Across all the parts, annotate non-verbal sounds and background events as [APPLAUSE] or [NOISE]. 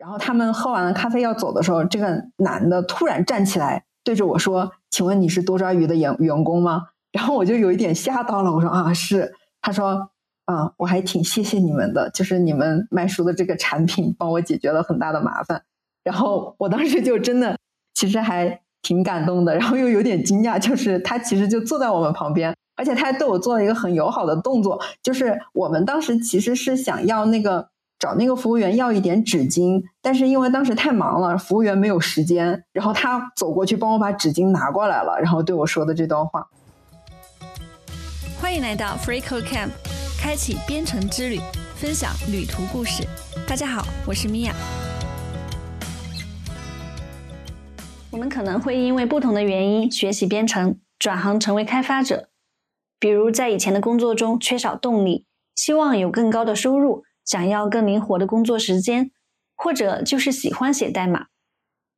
然后他们喝完了咖啡要走的时候，这个男的突然站起来对着我说：“请问你是多抓鱼的员员工吗？” [LAUGHS] 然后我就有一点吓到了，我说：“啊，是。”他说：“啊，我还挺谢谢你们的，就是你们卖书的这个产品帮我解决了很大的麻烦。”然后我当时就真的其实还挺感动的，然后又有点惊讶，就是他其实就坐在我们旁边，而且他还对我做了一个很友好的动作，就是我们当时其实是想要那个找那个服务员要一点纸巾，但是因为当时太忙了，服务员没有时间，然后他走过去帮我把纸巾拿过来了，然后对我说的这段话。欢迎来到 Free Code Camp，开启编程之旅，分享旅途故事。大家好，我是米娅。我们可能会因为不同的原因学习编程，转行成为开发者。比如在以前的工作中缺少动力，希望有更高的收入，想要更灵活的工作时间，或者就是喜欢写代码。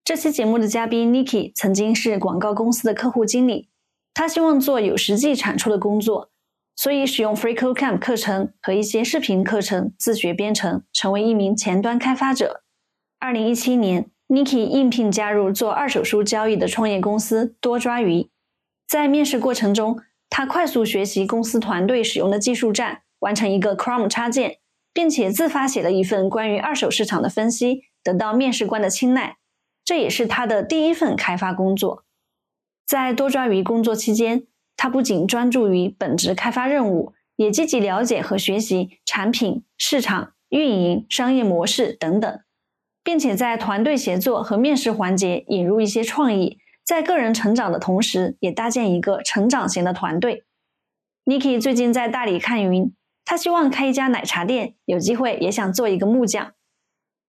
这期节目的嘉宾 Niki 曾经是广告公司的客户经理，他希望做有实际产出的工作，所以使用 FreeCodeCamp 课程和一些视频课程自学编程，成为一名前端开发者。二零一七年。Niki 应聘加入做二手书交易的创业公司多抓鱼。在面试过程中，他快速学习公司团队使用的技术栈，完成一个 Chrome 插件，并且自发写了一份关于二手市场的分析，得到面试官的青睐。这也是他的第一份开发工作。在多抓鱼工作期间，他不仅专注于本职开发任务，也积极了解和学习产品、市场、运营、商业模式等等。并且在团队协作和面试环节引入一些创意，在个人成长的同时，也搭建一个成长型的团队。Niki 最近在大理看云，他希望开一家奶茶店，有机会也想做一个木匠。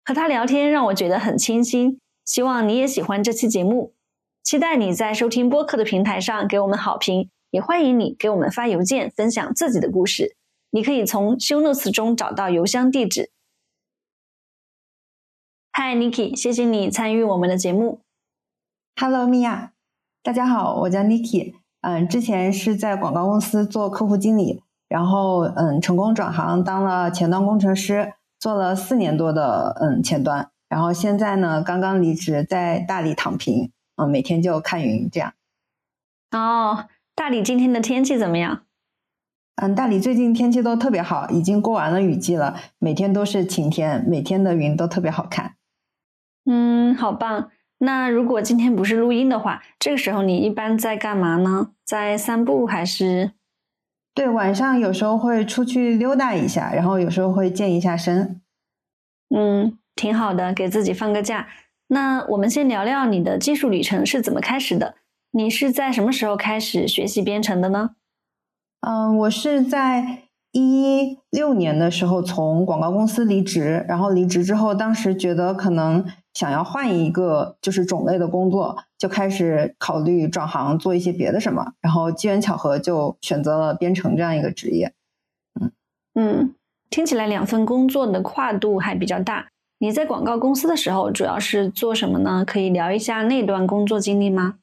和他聊天让我觉得很清新，希望你也喜欢这期节目。期待你在收听播客的平台上给我们好评，也欢迎你给我们发邮件分享自己的故事。你可以从 Show Notes 中找到邮箱地址。嗨，Niki，谢谢你参与我们的节目。Hello，米娅，大家好，我叫 Niki。嗯，之前是在广告公司做客户经理，然后嗯，成功转行当了前端工程师，做了四年多的嗯前端，然后现在呢，刚刚离职，在大理躺平，嗯，每天就看云这样。哦，大理今天的天气怎么样？嗯，大理最近天气都特别好，已经过完了雨季了，每天都是晴天，每天的云都特别好看。嗯，好棒。那如果今天不是录音的话，这个时候你一般在干嘛呢？在散步还是？对，晚上有时候会出去溜达一下，然后有时候会健一下身。嗯，挺好的，给自己放个假。那我们先聊聊你的技术旅程是怎么开始的？你是在什么时候开始学习编程的呢？嗯，我是在。一六年的时候从广告公司离职，然后离职之后，当时觉得可能想要换一个就是种类的工作，就开始考虑转行做一些别的什么，然后机缘巧合就选择了编程这样一个职业。嗯嗯，听起来两份工作的跨度还比较大。你在广告公司的时候主要是做什么呢？可以聊一下那段工作经历吗？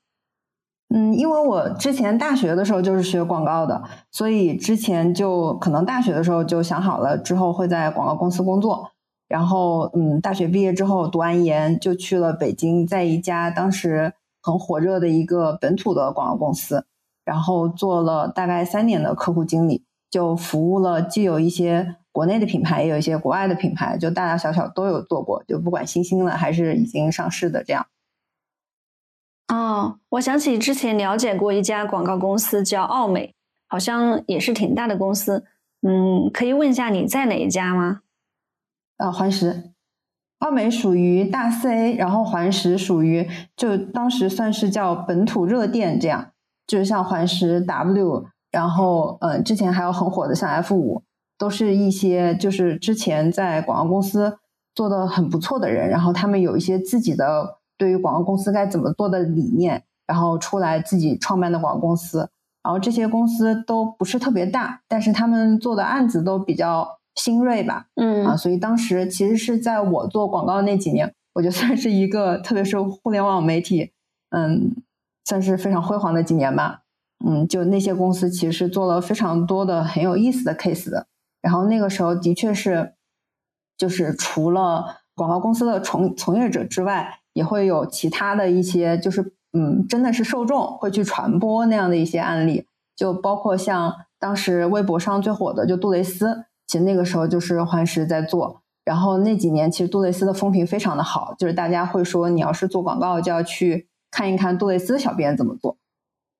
嗯，因为我之前大学的时候就是学广告的，所以之前就可能大学的时候就想好了之后会在广告公司工作。然后，嗯，大学毕业之后读完研就去了北京，在一家当时很火热的一个本土的广告公司，然后做了大概三年的客户经理，就服务了既有一些国内的品牌，也有一些国外的品牌，就大大小小都有做过，就不管新兴的还是已经上市的这样。哦，我想起之前了解过一家广告公司叫奥美，好像也是挺大的公司。嗯，可以问一下你在哪一家吗？啊，环石，奥美属于大四 A，然后环石属于就当时算是叫本土热电这样，就是像环石 W，然后嗯，之前还有很火的像 F 五，都是一些就是之前在广告公司做的很不错的人，然后他们有一些自己的。对于广告公司该怎么做的理念，然后出来自己创办的广告公司，然后这些公司都不是特别大，但是他们做的案子都比较新锐吧，嗯。啊，所以当时其实是在我做广告那几年，我就算是一个，特别是互联网媒体，嗯，算是非常辉煌的几年吧，嗯，就那些公司其实是做了非常多的很有意思的 case 的，然后那个时候的确是，就是除了。广告公司的从从业者之外，也会有其他的一些，就是嗯，真的是受众会去传播那样的一些案例，就包括像当时微博上最火的就杜蕾斯，其实那个时候就是幻视在做，然后那几年其实杜蕾斯的风评非常的好，就是大家会说你要是做广告就要去看一看杜蕾斯小编怎么做，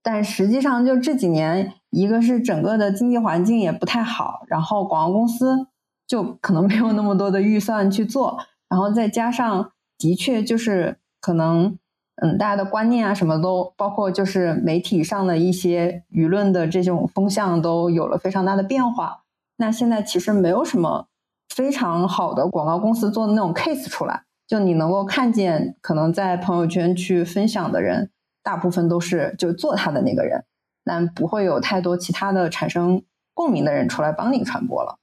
但实际上就这几年，一个是整个的经济环境也不太好，然后广告公司就可能没有那么多的预算去做。然后再加上，的确就是可能，嗯，大家的观念啊，什么都包括，就是媒体上的一些舆论的这种风向都有了非常大的变化。那现在其实没有什么非常好的广告公司做的那种 case 出来，就你能够看见，可能在朋友圈去分享的人，大部分都是就做他的那个人，但不会有太多其他的产生共鸣的人出来帮你传播了。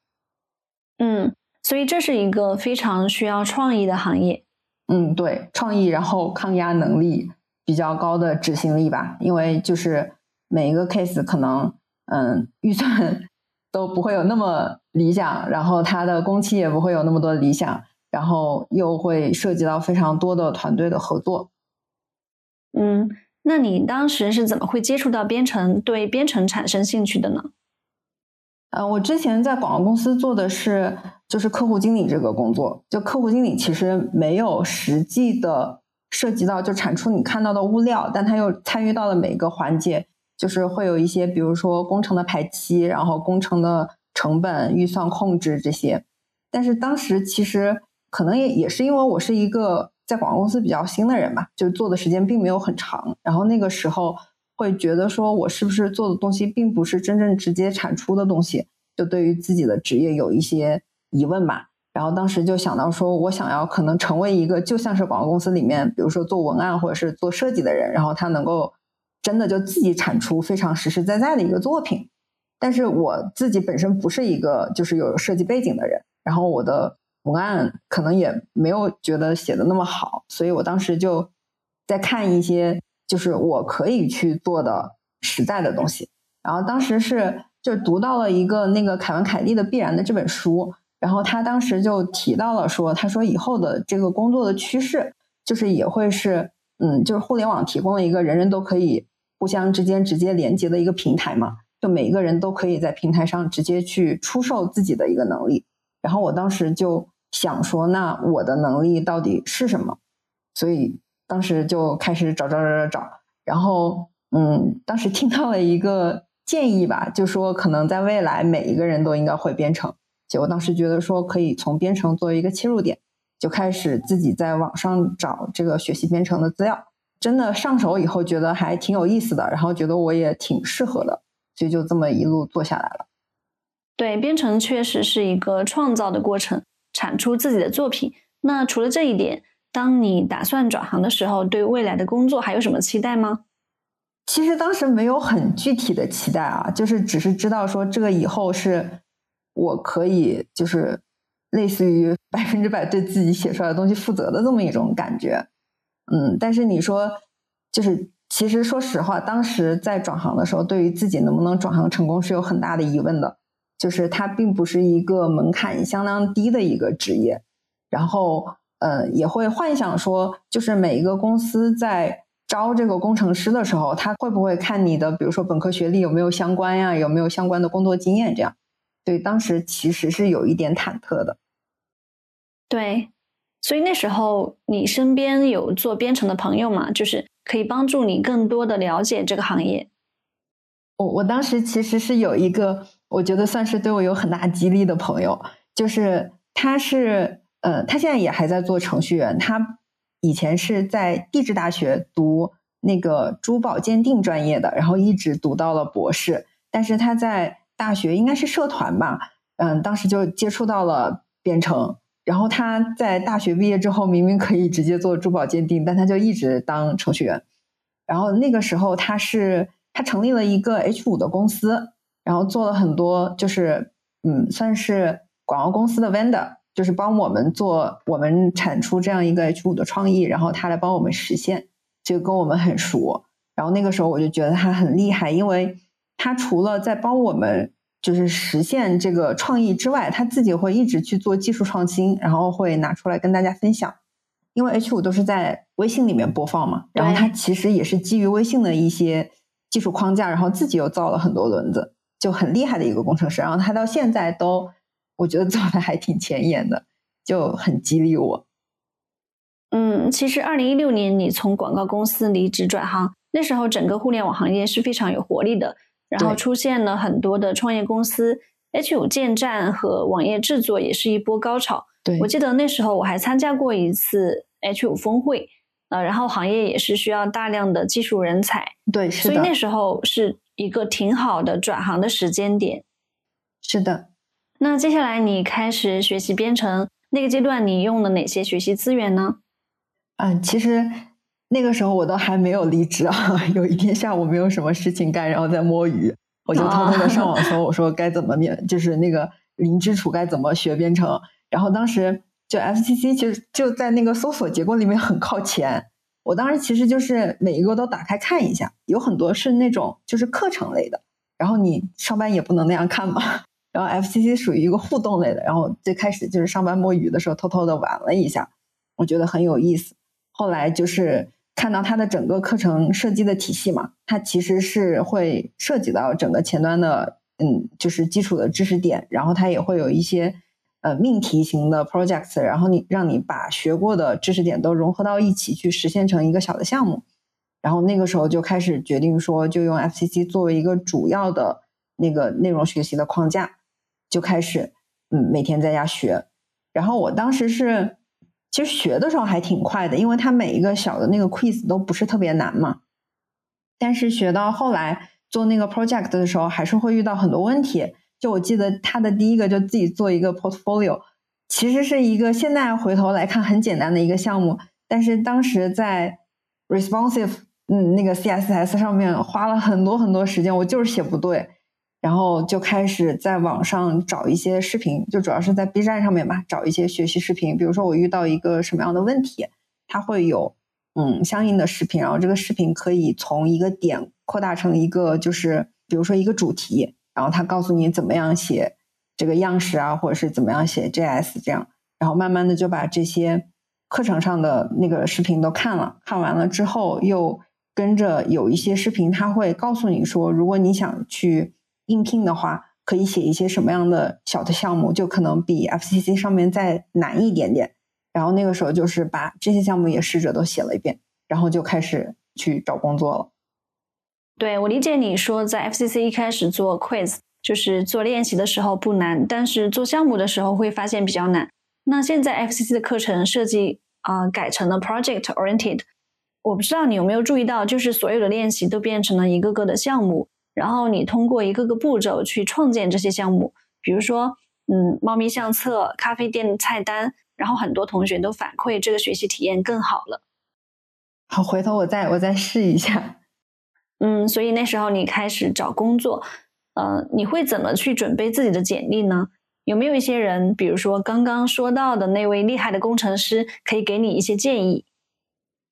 嗯。所以这是一个非常需要创意的行业，嗯，对，创意，然后抗压能力比较高的执行力吧，因为就是每一个 case 可能，嗯，预算都不会有那么理想，然后它的工期也不会有那么多理想，然后又会涉及到非常多的团队的合作。嗯，那你当时是怎么会接触到编程，对编程产生兴趣的呢？呃，我之前在广告公司做的是就是客户经理这个工作，就客户经理其实没有实际的涉及到就产出你看到的物料，但他又参与到了每个环节，就是会有一些比如说工程的排期，然后工程的成本、预算控制这些。但是当时其实可能也也是因为我是一个在广告公司比较新的人吧，就做的时间并没有很长，然后那个时候。会觉得说，我是不是做的东西并不是真正直接产出的东西，就对于自己的职业有一些疑问吧。然后当时就想到说，我想要可能成为一个就像是广告公司里面，比如说做文案或者是做设计的人，然后他能够真的就自己产出非常实实在在的一个作品。但是我自己本身不是一个就是有设计背景的人，然后我的文案可能也没有觉得写的那么好，所以我当时就在看一些。就是我可以去做的实在的东西，然后当时是就读到了一个那个凯文凯利的《必然》的这本书，然后他当时就提到了说，他说以后的这个工作的趋势就是也会是，嗯，就是互联网提供了一个人人都可以互相之间直接连接的一个平台嘛，就每一个人都可以在平台上直接去出售自己的一个能力，然后我当时就想说，那我的能力到底是什么？所以。当时就开始找找找找找，然后嗯，当时听到了一个建议吧，就说可能在未来每一个人都应该会编程。就我当时觉得说可以从编程作为一个切入点，就开始自己在网上找这个学习编程的资料。真的上手以后觉得还挺有意思的，然后觉得我也挺适合的，所以就这么一路做下来了。对，编程确实是一个创造的过程，产出自己的作品。那除了这一点。当你打算转行的时候，对未来的工作还有什么期待吗？其实当时没有很具体的期待啊，就是只是知道说这个以后是我可以就是类似于百分之百对自己写出来的东西负责的这么一种感觉。嗯，但是你说就是其实说实话，当时在转行的时候，对于自己能不能转行成功是有很大的疑问的。就是它并不是一个门槛相当低的一个职业，然后。呃，也会幻想说，就是每一个公司在招这个工程师的时候，他会不会看你的，比如说本科学历有没有相关呀，有没有相关的工作经验这样？对，当时其实是有一点忐忑的。对，所以那时候你身边有做编程的朋友嘛，就是可以帮助你更多的了解这个行业。我我当时其实是有一个，我觉得算是对我有很大激励的朋友，就是他是。呃，他现在也还在做程序员。他以前是在地质大学读那个珠宝鉴定专业的，然后一直读到了博士。但是他在大学应该是社团吧，嗯，当时就接触到了编程。然后他在大学毕业之后，明明可以直接做珠宝鉴定，但他就一直当程序员。然后那个时候，他是他成立了一个 H 五的公司，然后做了很多，就是嗯，算是广告公司的 vendor。就是帮我们做，我们产出这样一个 H 五的创意，然后他来帮我们实现，就跟我们很熟。然后那个时候我就觉得他很厉害，因为他除了在帮我们就是实现这个创意之外，他自己会一直去做技术创新，然后会拿出来跟大家分享。因为 H 五都是在微信里面播放嘛，然后他其实也是基于微信的一些技术框架，然后自己又造了很多轮子，就很厉害的一个工程师。然后他到现在都，我觉得做的还挺前沿的，就很激励我。嗯，其实二零一六年你从广告公司离职转行，那时候整个互联网行业是非常有活力的，然后出现了很多的创业公司，H 五建站和网页制作也是一波高潮。对，我记得那时候我还参加过一次 H 五峰会，呃，然后行业也是需要大量的技术人才，对，所以那时候是一个挺好的转行的时间点。是的，那接下来你开始学习编程，那个阶段你用了哪些学习资源呢？嗯，其实那个时候我都还没有离职啊，[LAUGHS] 有一天下午没有什么事情干，然后在摸鱼，我就偷偷的上网搜，我说该怎么面，就是那个零基础该怎么学编程。然后当时就 FCC 其实就在那个搜索结果里面很靠前。我当时其实就是每一个都打开看一下，有很多是那种就是课程类的，然后你上班也不能那样看嘛。然后 FCC 属于一个互动类的，然后最开始就是上班摸鱼的时候偷偷的玩了一下，我觉得很有意思。后来就是看到它的整个课程设计的体系嘛，它其实是会涉及到整个前端的，嗯，就是基础的知识点，然后它也会有一些。呃，命题型的 projects，然后你让你把学过的知识点都融合到一起，去实现成一个小的项目。然后那个时候就开始决定说，就用 FCC 作为一个主要的那个内容学习的框架，就开始嗯每天在家学。然后我当时是其实学的时候还挺快的，因为它每一个小的那个 quiz 都不是特别难嘛。但是学到后来做那个 project 的时候，还是会遇到很多问题。就我记得他的第一个就自己做一个 portfolio，其实是一个现在回头来看很简单的一个项目，但是当时在 responsive 嗯那个 CSS 上面花了很多很多时间，我就是写不对，然后就开始在网上找一些视频，就主要是在 B 站上面吧，找一些学习视频，比如说我遇到一个什么样的问题，它会有嗯相应的视频，然后这个视频可以从一个点扩大成一个就是比如说一个主题。然后他告诉你怎么样写这个样式啊，或者是怎么样写 JS 这样，然后慢慢的就把这些课程上的那个视频都看了，看完了之后又跟着有一些视频，他会告诉你说，如果你想去应聘的话，可以写一些什么样的小的项目，就可能比 FCC 上面再难一点点。然后那个时候就是把这些项目也试着都写了一遍，然后就开始去找工作了。对我理解你说，在 FCC 一开始做 quiz，就是做练习的时候不难，但是做项目的时候会发现比较难。那现在 FCC 的课程设计啊改成了 project oriented，我不知道你有没有注意到，就是所有的练习都变成了一个个的项目，然后你通过一个个步骤去创建这些项目。比如说，嗯，猫咪相册、咖啡店菜单，然后很多同学都反馈这个学习体验更好了。好，回头我再我再试一下。嗯，所以那时候你开始找工作，呃，你会怎么去准备自己的简历呢？有没有一些人，比如说刚刚说到的那位厉害的工程师，可以给你一些建议？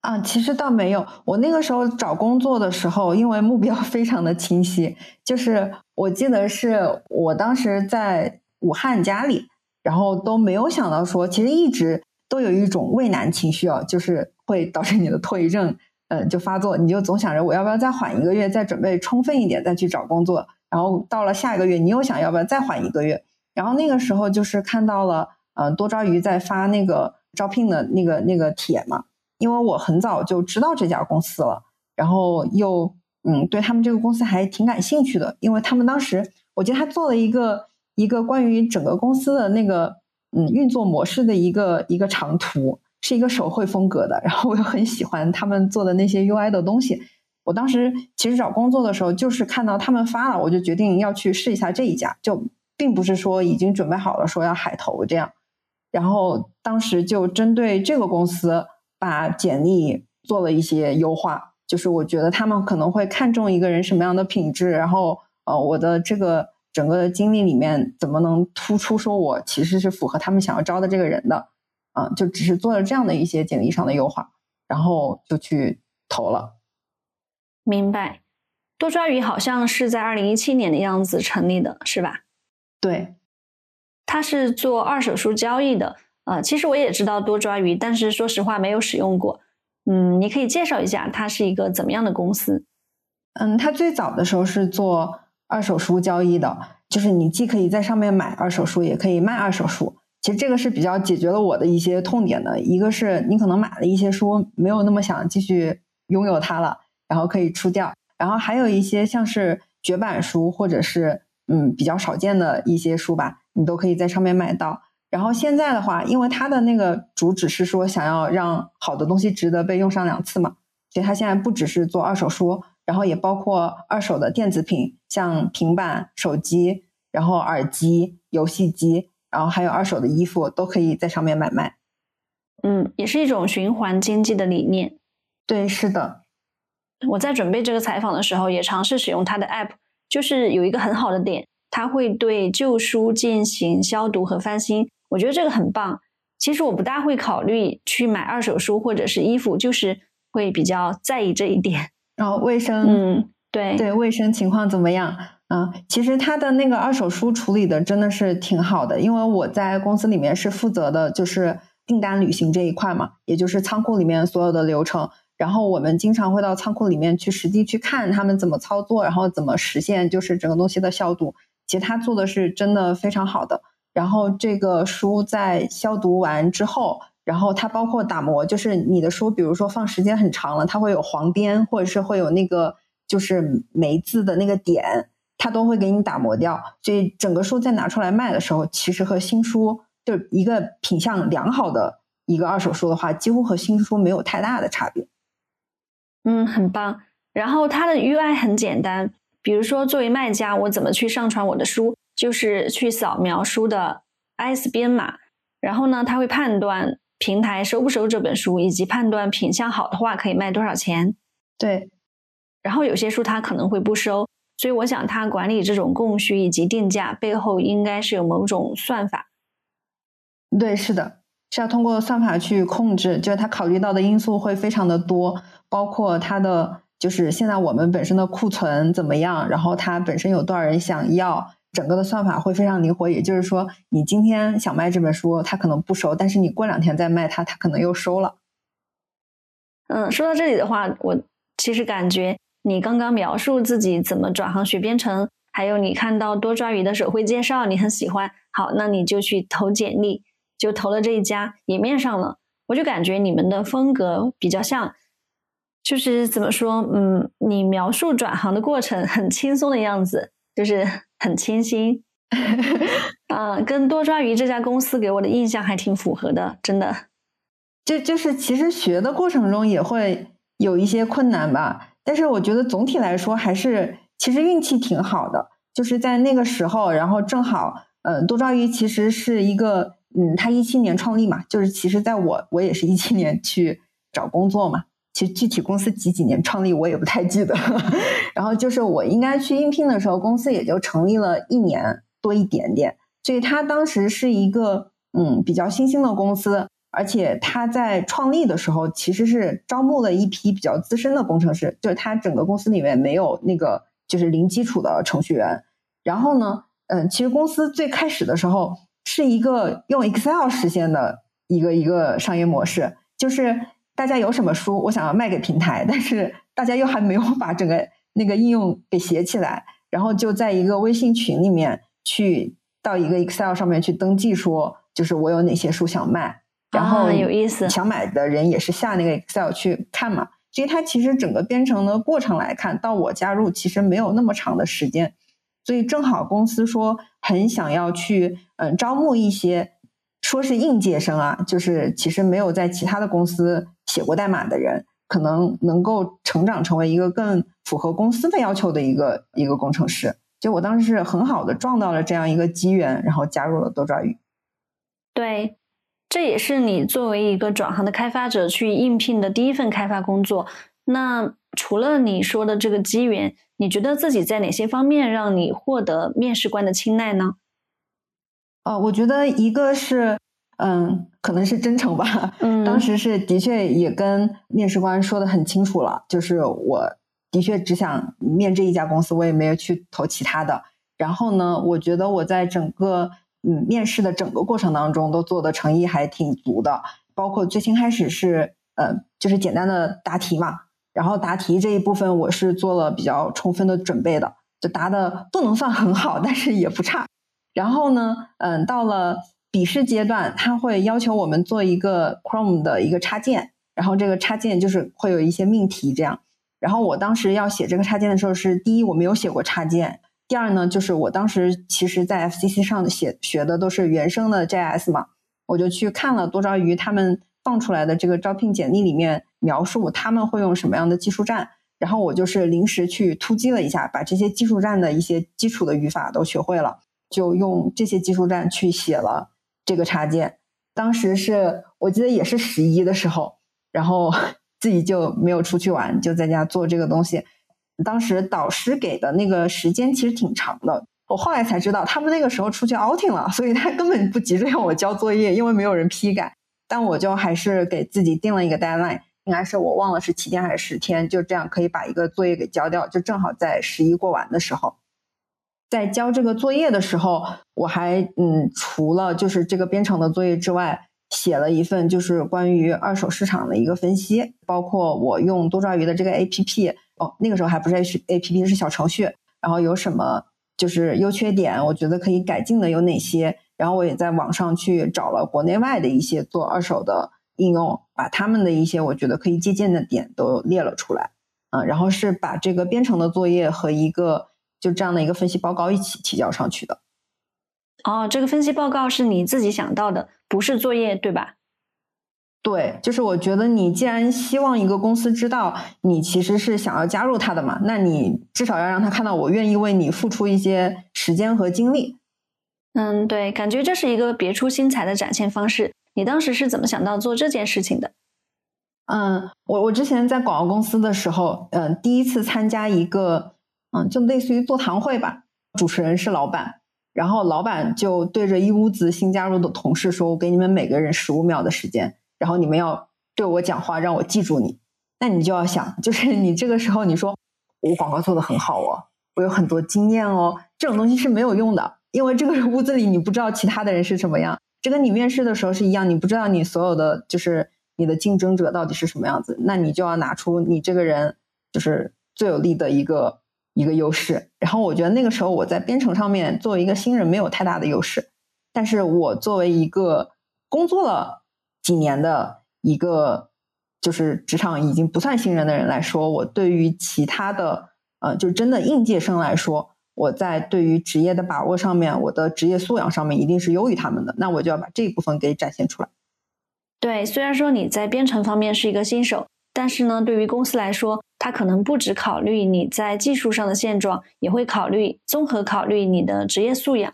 啊，其实倒没有。我那个时候找工作的时候，因为目标 [LAUGHS] 非常的清晰，就是我记得是我当时在武汉家里，然后都没有想到说，其实一直都有一种畏难情绪啊，就是会导致你的拖延症。嗯，就发作，你就总想着我要不要再缓一个月，再准备充分一点再去找工作。然后到了下一个月，你又想要不要再缓一个月。然后那个时候就是看到了，嗯，多抓鱼在发那个招聘的那个那个帖嘛。因为我很早就知道这家公司了，然后又嗯对他们这个公司还挺感兴趣的，因为他们当时我记得他做了一个一个关于整个公司的那个嗯运作模式的一个一个长图。是一个手绘风格的，然后我又很喜欢他们做的那些 UI 的东西。我当时其实找工作的时候，就是看到他们发了，我就决定要去试一下这一家，就并不是说已经准备好了说要海投这样。然后当时就针对这个公司把简历做了一些优化，就是我觉得他们可能会看重一个人什么样的品质，然后呃我的这个整个的经历里面怎么能突出说我其实是符合他们想要招的这个人的。啊，就只是做了这样的一些简历上的优化，然后就去投了。明白。多抓鱼好像是在二零一七年的样子成立的，是吧？对，它是做二手书交易的。呃，其实我也知道多抓鱼，但是说实话没有使用过。嗯，你可以介绍一下它是一个怎么样的公司？嗯，它最早的时候是做二手书交易的，就是你既可以在上面买二手书，也可以卖二手书。其实这个是比较解决了我的一些痛点的。一个是你可能买了一些书，没有那么想继续拥有它了，然后可以出掉。然后还有一些像是绝版书，或者是嗯比较少见的一些书吧，你都可以在上面买到。然后现在的话，因为它的那个主旨是说想要让好的东西值得被用上两次嘛，所以它现在不只是做二手书，然后也包括二手的电子品，像平板、手机，然后耳机、游戏机，然后还有二手的衣服都可以在上面买卖。嗯，也是一种循环经济的理念。对，是的。我在准备这个采访的时候，也尝试使用它的 App，就是有一个很好的点，它会对旧书进行消毒和翻新。我觉得这个很棒。其实我不大会考虑去买二手书或者是衣服，就是会比较在意这一点。然 [LAUGHS] 后卫生，嗯，对对，卫生情况怎么样？啊，其实他的那个二手书处理的真的是挺好的，因为我在公司里面是负责的就是订单履行这一块嘛，也就是仓库里面所有的流程。然后我们经常会到仓库里面去实地去看他们怎么操作，然后怎么实现就是整个东西的消毒。其实他做的是真的非常好的。然后这个书在消毒完之后，然后它包括打磨，就是你的书，比如说放时间很长了，它会有黄边，或者是会有那个就是霉字的那个点，它都会给你打磨掉。所以整个书再拿出来卖的时候，其实和新书就一个品相良好的一个二手书的话，几乎和新书没有太大的差别。嗯，很棒。然后它的 UI 很简单，比如说作为卖家，我怎么去上传我的书？就是去扫描书的 IS 编码，然后呢，他会判断平台收不收这本书，以及判断品相好的话可以卖多少钱。对，然后有些书他可能会不收，所以我想他管理这种供需以及定价背后应该是有某种算法。对，是的，是要通过算法去控制，就是他考虑到的因素会非常的多，包括它的就是现在我们本身的库存怎么样，然后它本身有多少人想要。整个的算法会非常灵活，也就是说，你今天想卖这本书，它可能不收，但是你过两天再卖它，它可能又收了。嗯，说到这里的话，我其实感觉你刚刚描述自己怎么转行学编程，还有你看到多抓鱼的手绘介绍，你很喜欢，好，那你就去投简历，就投了这一家，也面上了。我就感觉你们的风格比较像，就是怎么说，嗯，你描述转行的过程很轻松的样子，就是。很清新，[LAUGHS] 啊，跟多抓鱼这家公司给我的印象还挺符合的，真的。就就是其实学的过程中也会有一些困难吧，但是我觉得总体来说还是其实运气挺好的，就是在那个时候，然后正好，嗯，多抓鱼其实是一个，嗯，他一七年创立嘛，就是其实在我我也是一七年去找工作嘛。其实具体公司几几年创立我也不太记得，[LAUGHS] 然后就是我应该去应聘的时候，公司也就成立了一年多一点点，所以他当时是一个嗯比较新兴的公司，而且他在创立的时候其实是招募了一批比较资深的工程师，就是他整个公司里面没有那个就是零基础的程序员。然后呢，嗯，其实公司最开始的时候是一个用 Excel 实现的一个一个商业模式，就是。大家有什么书，我想要卖给平台，[LAUGHS] 但是大家又还没有把整个那个应用给写起来，然后就在一个微信群里面去到一个 Excel 上面去登记，说就是我有哪些书想卖，然后有意思，想买的人也是下那个 Excel 去看嘛。所以它其实整个编程的过程来看，到我加入其实没有那么长的时间，所以正好公司说很想要去嗯招募一些。说是应届生啊，就是其实没有在其他的公司写过代码的人，可能能够成长成为一个更符合公司的要求的一个一个工程师。就我当时是很好的撞到了这样一个机缘，然后加入了多抓鱼。对，这也是你作为一个转行的开发者去应聘的第一份开发工作。那除了你说的这个机缘，你觉得自己在哪些方面让你获得面试官的青睐呢？哦，我觉得一个是，嗯，可能是真诚吧。嗯，[LAUGHS] 当时是的确也跟面试官说的很清楚了，就是我的确只想面这一家公司，我也没有去投其他的。然后呢，我觉得我在整个嗯面试的整个过程当中都做的诚意还挺足的，包括最先开始是呃就是简单的答题嘛，然后答题这一部分我是做了比较充分的准备的，就答的不能算很好，但是也不差。然后呢，嗯，到了笔试阶段，他会要求我们做一个 Chrome 的一个插件，然后这个插件就是会有一些命题这样。然后我当时要写这个插件的时候，是第一我没有写过插件，第二呢就是我当时其实在 FCC 上写学的都是原生的 JS 嘛，我就去看了多抓鱼他们放出来的这个招聘简历里面描述他们会用什么样的技术栈，然后我就是临时去突击了一下，把这些技术栈的一些基础的语法都学会了，就用这些技术站去写了这个插件。当时是我记得也是十一的时候，然后。[LAUGHS] 自己就没有出去玩，就在家做这个东西。当时导师给的那个时间其实挺长的，我后来才知道他们那个时候出去 outing 了，所以他根本不急着让我交作业，因为没有人批改。但我就还是给自己定了一个 deadline，应该是我忘了是七天还是十天，就这样可以把一个作业给交掉，就正好在十一过完的时候。在交这个作业的时候，我还嗯，除了就是这个编程的作业之外。写了一份就是关于二手市场的一个分析，包括我用多抓鱼的这个 A P P，哦，那个时候还不是 H A P P，是小程序，然后有什么就是优缺点，我觉得可以改进的有哪些，然后我也在网上去找了国内外的一些做二手的应用，把他们的一些我觉得可以借鉴的点都列了出来，嗯，然后是把这个编程的作业和一个就这样的一个分析报告一起提交上去的。哦，这个分析报告是你自己想到的，不是作业，对吧？对，就是我觉得你既然希望一个公司知道你其实是想要加入他的嘛，那你至少要让他看到我愿意为你付出一些时间和精力。嗯，对，感觉这是一个别出心裁的展现方式。你当时是怎么想到做这件事情的？嗯，我我之前在广告公司的时候，嗯，第一次参加一个，嗯，就类似于座谈会吧，主持人是老板。然后老板就对着一屋子新加入的同事说：“我给你们每个人十五秒的时间，然后你们要对我讲话，让我记住你。那你就要想，就是你这个时候你说我广告做的很好哦，我有很多经验哦，这种东西是没有用的，因为这个屋子里你不知道其他的人是什么样，这跟你面试的时候是一样，你不知道你所有的就是你的竞争者到底是什么样子，那你就要拿出你这个人就是最有利的一个。”一个优势，然后我觉得那个时候我在编程上面作为一个新人没有太大的优势，但是我作为一个工作了几年的一个就是职场已经不算新人的人来说，我对于其他的呃就真的应届生来说，我在对于职业的把握上面，我的职业素养上面一定是优于他们的，那我就要把这一部分给展现出来。对，虽然说你在编程方面是一个新手，但是呢，对于公司来说。他可能不只考虑你在技术上的现状，也会考虑综合考虑你的职业素养。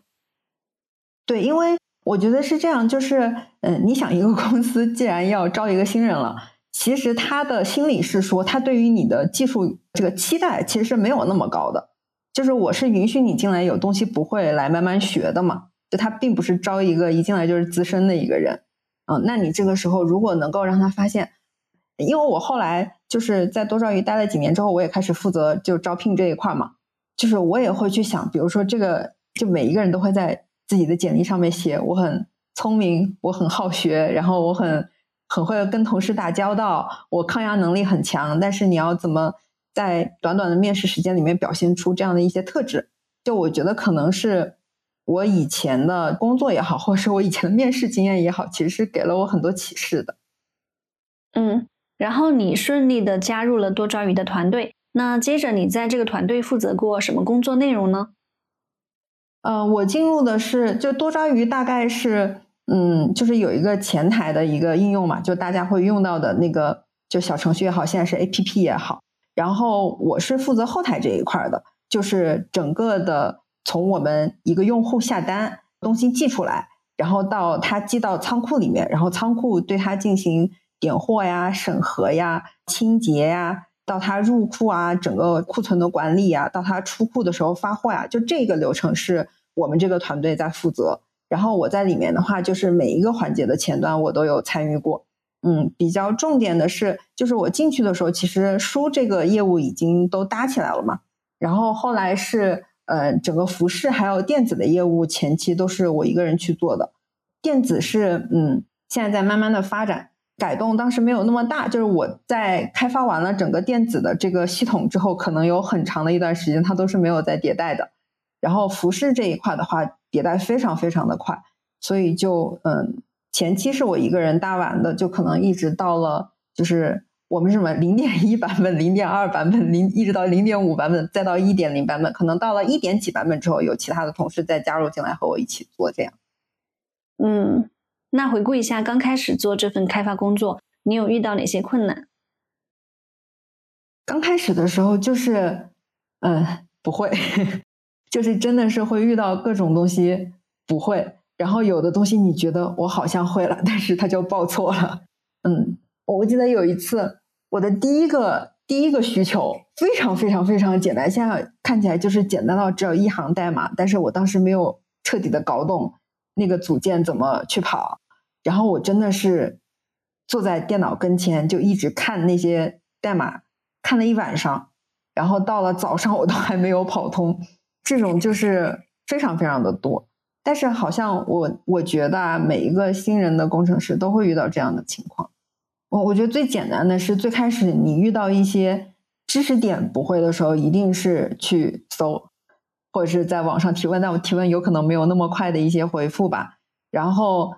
对，因为我觉得是这样，就是，嗯，你想一个公司既然要招一个新人了，其实他的心理是说，他对于你的技术这个期待其实是没有那么高的。就是我是允许你进来有东西不会来慢慢学的嘛，就他并不是招一个一进来就是资深的一个人。嗯，那你这个时候如果能够让他发现。因为我后来就是在多抓鱼待了几年之后，我也开始负责就招聘这一块嘛。就是我也会去想，比如说这个，就每一个人都会在自己的简历上面写我很聪明，我很好学，然后我很很会跟同事打交道，我抗压能力很强。但是你要怎么在短短的面试时间里面表现出这样的一些特质？就我觉得可能是我以前的工作也好，或者是我以前的面试经验也好，其实是给了我很多启示的。嗯。然后你顺利的加入了多抓鱼的团队，那接着你在这个团队负责过什么工作内容呢？呃，我进入的是就多抓鱼，大概是嗯，就是有一个前台的一个应用嘛，就大家会用到的那个就小程序也好，现在是 A P P 也好，然后我是负责后台这一块的，就是整个的从我们一个用户下单东西寄出来，然后到他寄到仓库里面，然后仓库对他进行。点货呀、审核呀、清洁呀，到它入库啊，整个库存的管理呀，到它出库的时候发货呀，就这个流程是我们这个团队在负责。然后我在里面的话，就是每一个环节的前端我都有参与过。嗯，比较重点的是，就是我进去的时候，其实书这个业务已经都搭起来了嘛。然后后来是，呃，整个服饰还有电子的业务，前期都是我一个人去做的。电子是，嗯，现在在慢慢的发展改动，当时没有那么大。就是我在开发完了整个电子的这个系统之后，可能有很长的一段时间，它都是没有在迭代的。然后服饰这一块的话，迭代非常非常的快，所以就，嗯。前期是我一个人搭完的，就可能一直到了，就是我们什么零点一版本、零点二版本、零一直到零点五版本，再到一点零版本，可能到了一点几版本之后，有其他的同事再加入进来和我一起做这样。嗯，那回顾一下刚开始做这份开发工作，你有遇到哪些困难？刚开始的时候就是，嗯，不会，[LAUGHS] 就是真的是会遇到各种东西不会。然后有的东西你觉得我好像会了，但是它就报错了。嗯，我记得有一次我的第一个第一个需求非常非常非常简单，现在看起来就是简单到只有一行代码，但是我当时没有彻底的搞懂那个组件怎么去跑。然后我真的是坐在电脑跟前就一直看那些代码，看了一晚上，然后到了早上我都还没有跑通。这种就是非常非常的多。但是好像我我觉得啊，每一个新人的工程师都会遇到这样的情况。我我觉得最简单的是最开始你遇到一些知识点不会的时候，一定是去搜，或者是在网上提问。但我提问有可能没有那么快的一些回复吧。然后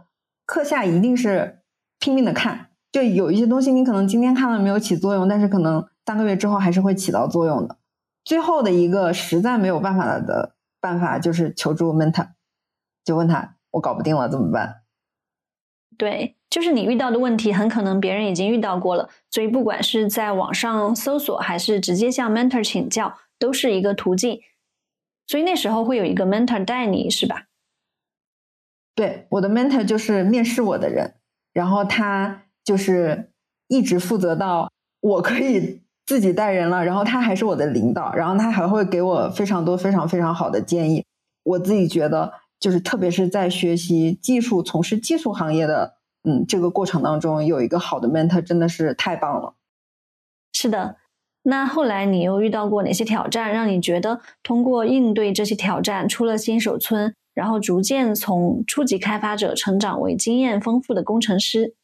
课下一定是拼命的看，就有一些东西你可能今天看了没有起作用，但是可能三个月之后还是会起到作用的。最后的一个实在没有办法的办法就是求助 mentor。就问他，我搞不定了怎么办？对，就是你遇到的问题，很可能别人已经遇到过了，所以不管是在网上搜索，还是直接向 mentor 请教，都是一个途径。所以那时候会有一个 mentor 带你，是吧？对，我的 mentor 就是面试我的人，然后他就是一直负责到我可以自己带人了，然后他还是我的领导，然后他还会给我非常多非常非常好的建议。我自己觉得。就是特别是在学习技术、从事技术行业的，嗯，这个过程当中，有一个好的 mentor 真的是太棒了。是的，那后来你又遇到过哪些挑战，让你觉得通过应对这些挑战，出了新手村，然后逐渐从初级开发者成长为经验丰富的工程师？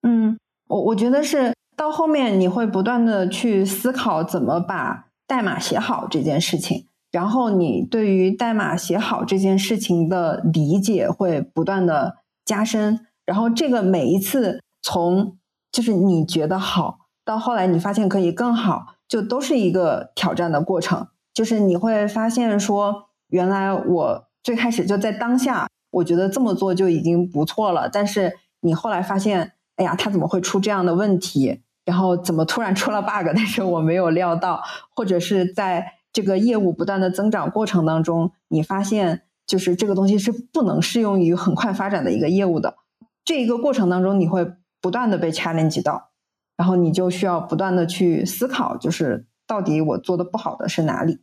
嗯，我我觉得是到后面你会不断的去思考怎么把代码写好这件事情。然后你对于代码写好这件事情的理解会不断的加深，然后这个每一次从就是你觉得好到后来你发现可以更好，就都是一个挑战的过程。就是你会发现说，原来我最开始就在当下，我觉得这么做就已经不错了，但是你后来发现，哎呀，它怎么会出这样的问题？然后怎么突然出了 bug？但是我没有料到，或者是在。这个业务不断的增长过程当中，你发现就是这个东西是不能适用于很快发展的一个业务的。这一个过程当中，你会不断的被 challenge 到，然后你就需要不断的去思考，就是到底我做的不好的是哪里？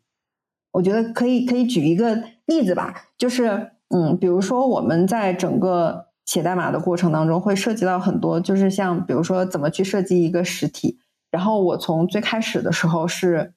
我觉得可以可以举一个例子吧，就是嗯，比如说我们在整个写代码的过程当中，会涉及到很多，就是像比如说怎么去设计一个实体，然后我从最开始的时候是。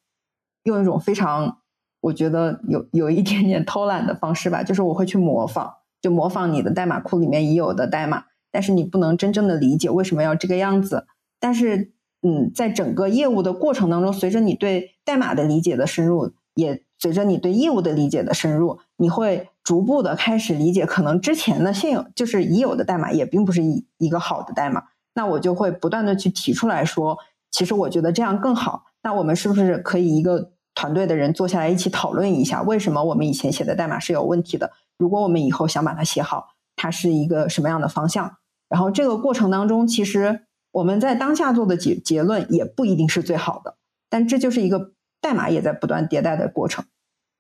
用一种非常，我觉得有有一点点偷懒的方式吧，就是我会去模仿，就模仿你的代码库里面已有的代码，但是你不能真正的理解为什么要这个样子。但是，嗯，在整个业务的过程当中，随着你对代码的理解的深入，也随着你对业务的理解的深入，你会逐步的开始理解，可能之前的现有就是已有的代码也并不是一一个好的代码。那我就会不断的去提出来说，其实我觉得这样更好。那我们是不是可以一个？团队的人坐下来一起讨论一下，为什么我们以前写的代码是有问题的？如果我们以后想把它写好，它是一个什么样的方向？然后这个过程当中，其实我们在当下做的结结论也不一定是最好的，但这就是一个代码也在不断迭代的过程。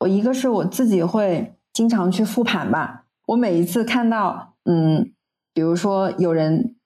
我一个是我自己会经常去复盘吧，我每一次看到，嗯，比如说有人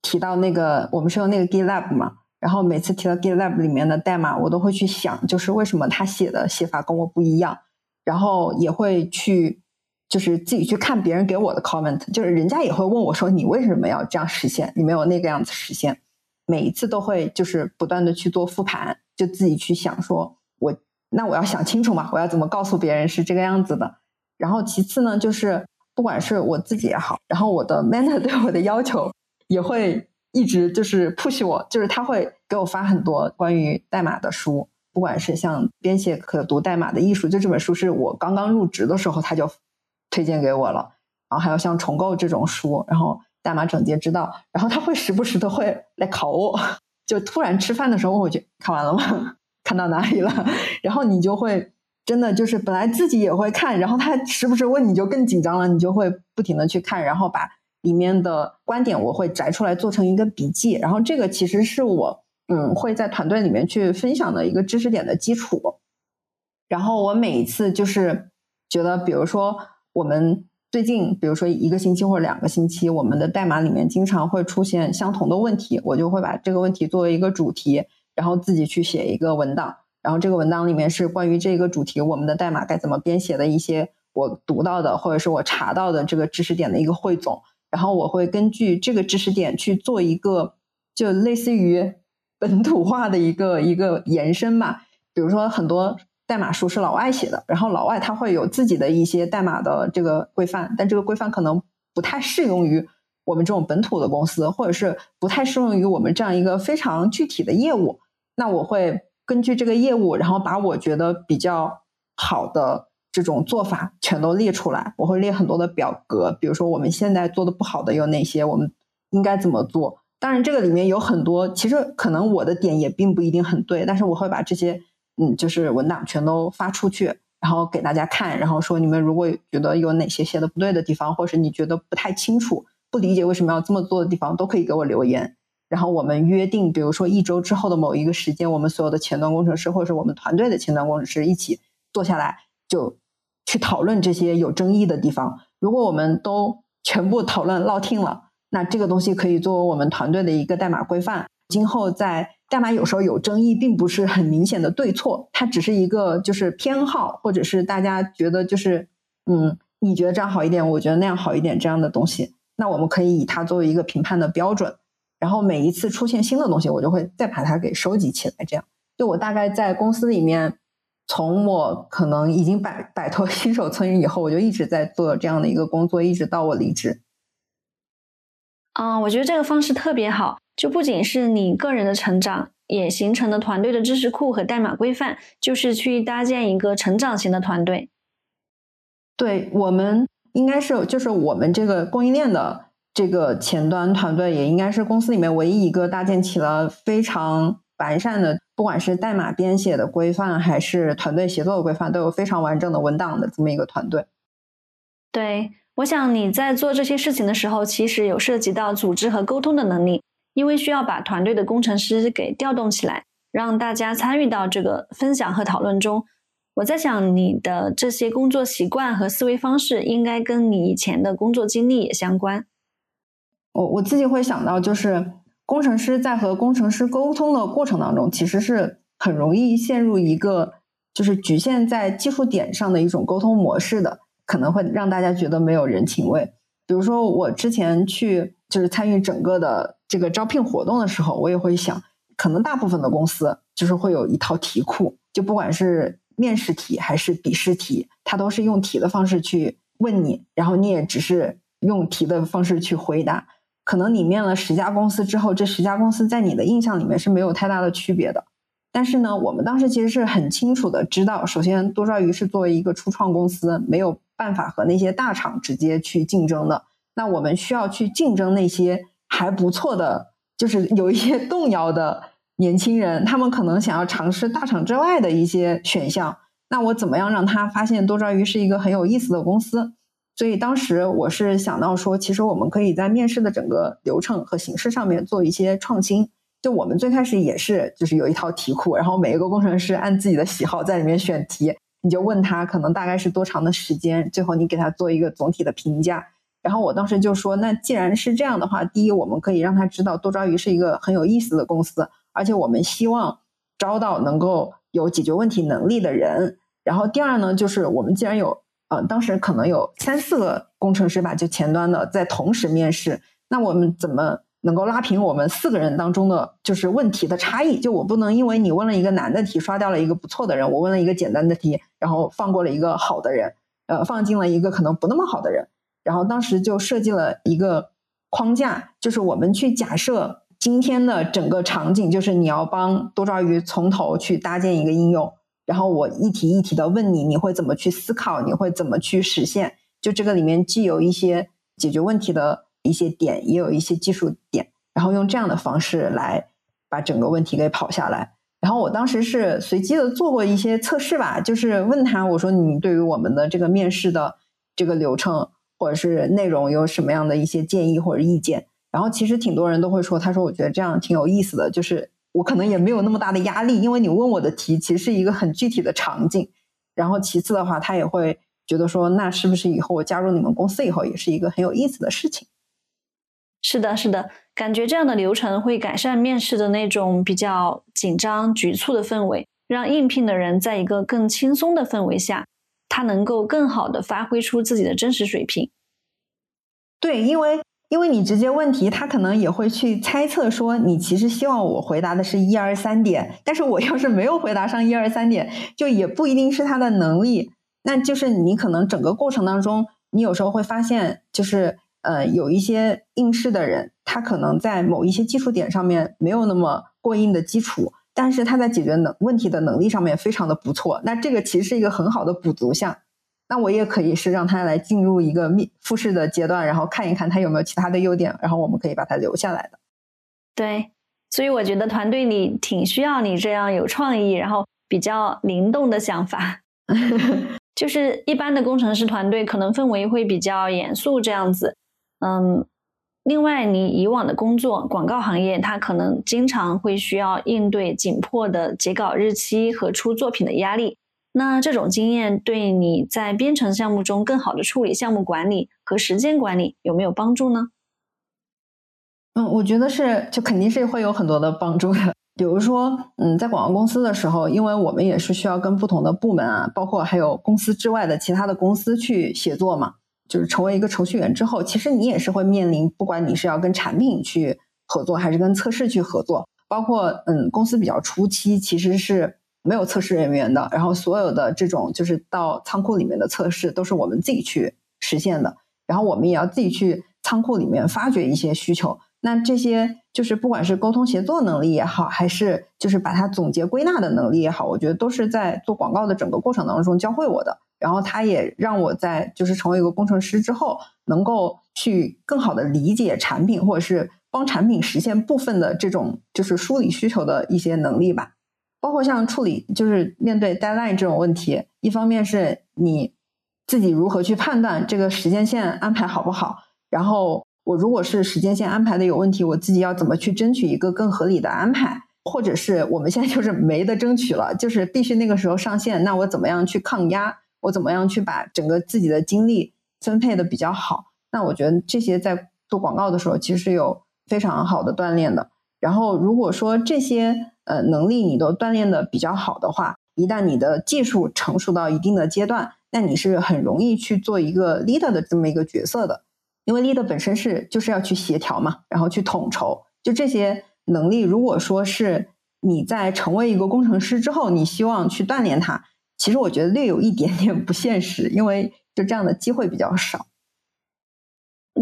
提到那个，我们是用那个 GitLab 嘛。然后每次提到 GitLab 里面的代码，我都会去想，就是为什么他写的写法跟我不一样，然后也会去就是自己去看别人给我的 comment，就是人家也会问我说你为什么要这样实现？你没有那个样子实现。每一次都会就是不断的去做复盘，就自己去想说，我那我要想清楚嘛，我要怎么告诉别人是这个样子的。然后其次呢，就是不管是我自己也好，然后我的 mentor [LAUGHS] 对我的要求也会一直就是 push 我，就是他会给我发很多关于代码的书，不管是像编写可读代码的艺术，就这本书是我刚刚入职的时候他就推荐给我了，然后还有像重构这种书，然后。代码整洁之道，然后他会时不时的会来考我，[LAUGHS] 就突然吃饭的时候问我就看完了吗？看到哪里了？然后你就会真的就是本来自己也会看，然后他时不时问你就更紧张了，你就会不停的去看，然后把里面的观点我会摘出来做成一个笔记，然后这个其实是我嗯会在团队里面去分享的一个知识点的基础。然后我每一次就是觉得，比如说我们。最近，比如说一个星期或者两个星期，我们的代码里面经常会出现相同的问题，我就会把这个问题作为一个主题，然后自己去写一个文档，然后这个文档里面是关于这个主题我们的代码该怎么编写的一些我读到的或者是我查到的这个知识点的一个汇总，然后我会根据这个知识点去做一个就类似于本土化的一个一个延伸吧，比如说很多。代码书是老外写的，然后老外他会有自己的一些代码的这个规范，但这个规范可能不太适用于我们这种本土的公司，或者是不太适用于我们这样一个非常具体的业务。那我会根据这个业务，然后把我觉得比较好的这种做法全都列出来。我会列很多的表格，比如说我们现在做的不好的有哪些，我们应该怎么做。当然，这个里面有很多，其实可能我的点也并不一定很对，但是我会把这些。嗯，就是文档全都发出去，然后给大家看，然后说你们如果觉得有哪些写的不对的地方，或是你觉得不太清楚、不理解为什么要这么做的地方，都可以给我留言。然后我们约定，比如说一周之后的某一个时间，我们所有的前端工程师或者是我们团队的前端工程师一起坐下来，就去讨论这些有争议的地方。如果我们都全部讨论落听了，那这个东西可以作为我们团队的一个代码规范，今后在。代码有时候有争议，并不是很明显的对错，它只是一个就是偏好，或者是大家觉得就是嗯，你觉得这样好一点，我觉得那样好一点这样的东西，那我们可以以它作为一个评判的标准。然后每一次出现新的东西，我就会再把它给收集起来。这样，就我大概在公司里面，从我可能已经摆摆脱 [LAUGHS] 新手村以后，我就一直在做这样的一个工作，一直到我离职。啊，我觉得这个方式特别好。就不仅是你个人的成长，也形成了团队的知识库和代码规范，就是去搭建一个成长型的团队。对我们应该是，就是我们这个供应链的这个前端团队，也应该是公司里面唯一一个搭建起了非常完善的，不管是代码编写的规范，还是团队协作的规范，都有非常完整的文档的这么一个团队。对，我想你在做这些事情的时候，其实有涉及到组织和沟通的能力。因为需要把团队的工程师给调动起来，让大家参与到这个分享和讨论中。我在想，你的这些工作习惯和思维方式，应该跟你以前的工作经历也相关。我我自己会想到，就是工程师在和工程师沟通的过程当中，其实是很容易陷入一个就是局限在技术点上的一种沟通模式的，可能会让大家觉得没有人情味。比如说，我之前去就是参与整个的。这个招聘活动的时候，我也会想，可能大部分的公司就是会有一套题库，就不管是面试题还是笔试题，它都是用题的方式去问你，然后你也只是用题的方式去回答。可能你面了十家公司之后，这十家公司在你的印象里面是没有太大的区别的。但是呢，我们当时其实是很清楚的知道，首先多抓鱼是作为一个初创公司，没有办法和那些大厂直接去竞争的。那我们需要去竞争那些。还不错的，就是有一些动摇的年轻人，他们可能想要尝试大厂之外的一些选项。那我怎么样让他发现多抓鱼是一个很有意思的公司？所以当时我是想到说，其实我们可以在面试的整个流程和形式上面做一些创新。就我们最开始也是，就是有一套题库，然后每一个工程师按自己的喜好在里面选题，你就问他可能大概是多长的时间，最后你给他做一个总体的评价。然后我当时就说，那既然是这样的话，第一，我们可以让他知道多抓鱼是一个很有意思的公司，而且我们希望招到能够有解决问题能力的人。然后第二呢，就是我们既然有呃，当时可能有三四个工程师吧，就前端的在同时面试，那我们怎么能够拉平我们四个人当中的就是问题的差异？就我不能因为你问了一个难的题，刷掉了一个不错的人，我问了一个简单的题，然后放过了一个好的人，呃，放进了一个可能不那么好的人。然后当时就设计了一个框架，就是我们去假设今天的整个场景，就是你要帮多抓鱼从头去搭建一个应用。然后我一题一题的问你，你会怎么去思考？你会怎么去实现？就这个里面既有一些解决问题的一些点，也有一些技术点，然后用这样的方式来把整个问题给跑下来。然后我当时是随机的做过一些测试吧，就是问他我说你对于我们的这个面试的这个流程或者是内容有什么样的一些建议或者意见？然后其实挺多人都会说，他说我觉得这样挺有意思的，就是。我可能也没有那么大的压力，因为你问我的题其实是一个很具体的场景。然后其次的话，他也会觉得说，那是不是以后我加入你们公司以后，也是一个很有意思的事情？是的，是的，感觉这样的流程会改善面试的那种比较紧张、局促的氛围，让应聘的人在一个更轻松的氛围下，他能够更好的发挥出自己的真实水平。对，因为。因为你直接问题，他可能也会去猜测说你其实希望我回答的是一二三点，但是我要是没有回答上一二三点，就也不一定是他的能力。那就是你可能整个过程当中，你有时候会发现，就是呃有一些应试的人，他可能在某一些基础点上面没有那么过硬的基础，但是他在解决能问题的能力上面非常的不错。那这个其实是一个很好的补足项。那我也可以是让他来进入一个面复试的阶段，然后看一看他有没有其他的优点，然后我们可以把他留下来的。对，所以我觉得团队里挺需要你这样有创意，然后比较灵动的想法。[LAUGHS] 就是一般的工程师团队可能氛围会比较严肃这样子。嗯，另外你以往的工作，广告行业，它可能经常会需要应对紧迫的截稿日期和出作品的压力。那这种经验对你在编程项目中更好的处理项目管理和时间管理有没有帮助呢？嗯，我觉得是，就肯定是会有很多的帮助的。比如说，嗯，在广告公司的时候，因为我们也是需要跟不同的部门啊，包括还有公司之外的其他的公司去协作嘛。就是成为一个程序员之后，其实你也是会面临，不管你是要跟产品去合作，还是跟测试去合作，包括嗯，公司比较初期，其实是。没有测试人员的，然后所有的这种就是到仓库里面的测试都是我们自己去实现的，然后我们也要自己去仓库里面发掘一些需求。那这些就是不管是沟通协作能力也好，还是就是把它总结归纳的能力也好，我觉得都是在做广告的整个过程当中教会我的。然后他也让我在就是成为一个工程师之后，能够去更好的理解产品，或者是帮产品实现部分的这种就是梳理需求的一些能力吧。包括像处理，就是面对 deadline 这种问题，一方面是你自己如何去判断这个时间线安排好不好，然后我如果是时间线安排的有问题，我自己要怎么去争取一个更合理的安排，或者是我们现在就是没得争取了，就是必须那个时候上线，那我怎么样去抗压？我怎么样去把整个自己的精力分配的比较好？那我觉得这些在做广告的时候其实有非常好的锻炼的。然后如果说这些。呃，能力你都锻炼的比较好的话，一旦你的技术成熟到一定的阶段，那你是很容易去做一个 leader 的这么一个角色的。因为 leader 本身是就是要去协调嘛，然后去统筹，就这些能力，如果说是你在成为一个工程师之后，你希望去锻炼它，其实我觉得略有一点点不现实，因为就这样的机会比较少。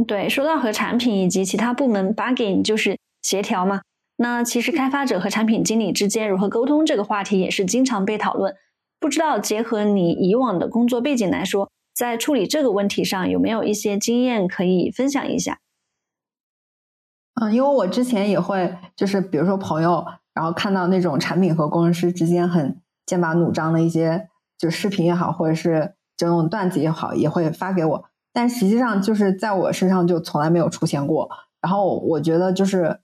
对，说到和产品以及其他部门 bugging，就是协调嘛。那其实开发者和产品经理之间如何沟通这个话题也是经常被讨论。不知道结合你以往的工作背景来说，在处理这个问题上有没有一些经验可以分享一下？嗯，因为我之前也会，就是比如说朋友，然后看到那种产品和工程师之间很剑拔弩张的一些，就视频也好，或者是这种段子也好，也会发给我。但实际上就是在我身上就从来没有出现过。然后我觉得就是。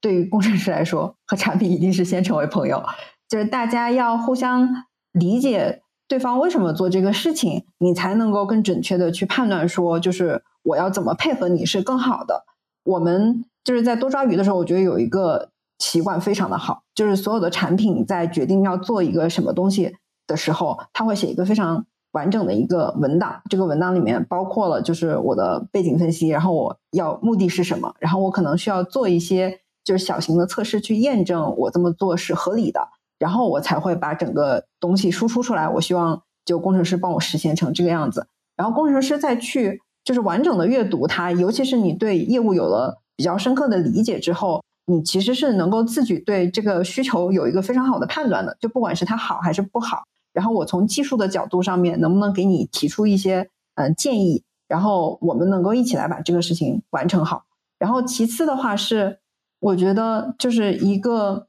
对于工程师来说，和产品一定是先成为朋友，就是大家要互相理解对方为什么做这个事情，你才能够更准确的去判断说，就是我要怎么配合你是更好的。我们就是在多抓鱼的时候，我觉得有一个习惯非常的好，就是所有的产品在决定要做一个什么东西的时候，他会写一个非常完整的一个文档，这个文档里面包括了就是我的背景分析，然后我要目的是什么，然后我可能需要做一些就是小型的测试去验证我这么做是合理的，然后我才会把整个东西输出出来。我希望就工程师帮我实现成这个样子，然后工程师再去就是完整的阅读它，尤其是你对业务有了比较深刻的理解之后，你其实是能够自己对这个需求有一个非常好的判断的，就不管是它好还是不好。然后我从技术的角度上面，能不能给你提出一些嗯建议？然后我们能够一起来把这个事情完成好。然后其次的话是，我觉得就是一个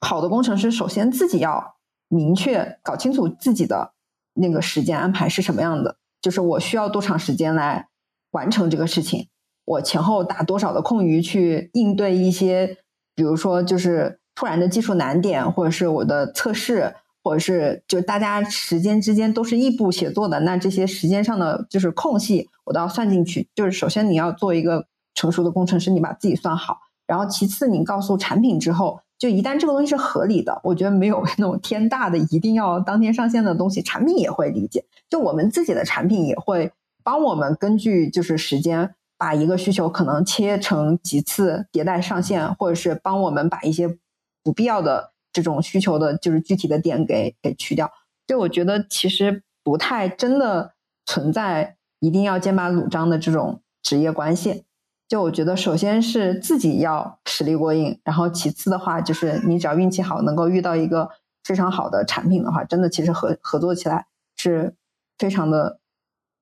好的工程师，首先自己要明确搞清楚自己的那个时间安排是什么样的，就是我需要多长时间来完成这个事情，我前后打多少的空余去应对一些，比如说就是突然的技术难点，或者是我的测试。或者是就大家时间之间都是异步写作的，那这些时间上的就是空隙，我都要算进去。就是首先你要做一个成熟的工程师，你把自己算好，然后其次你告诉产品之后，就一旦这个东西是合理的，我觉得没有那种天大的一定要当天上线的东西，产品也会理解。就我们自己的产品也会帮我们根据就是时间把一个需求可能切成几次迭代上线，或者是帮我们把一些不必要的。这种需求的就是具体的点给给去掉，就我觉得其实不太真的存在一定要剑拔弩张的这种职业关系。就我觉得首先是自己要实力过硬，然后其次的话就是你只要运气好，能够遇到一个非常好的产品的话，真的其实合合作起来是非常的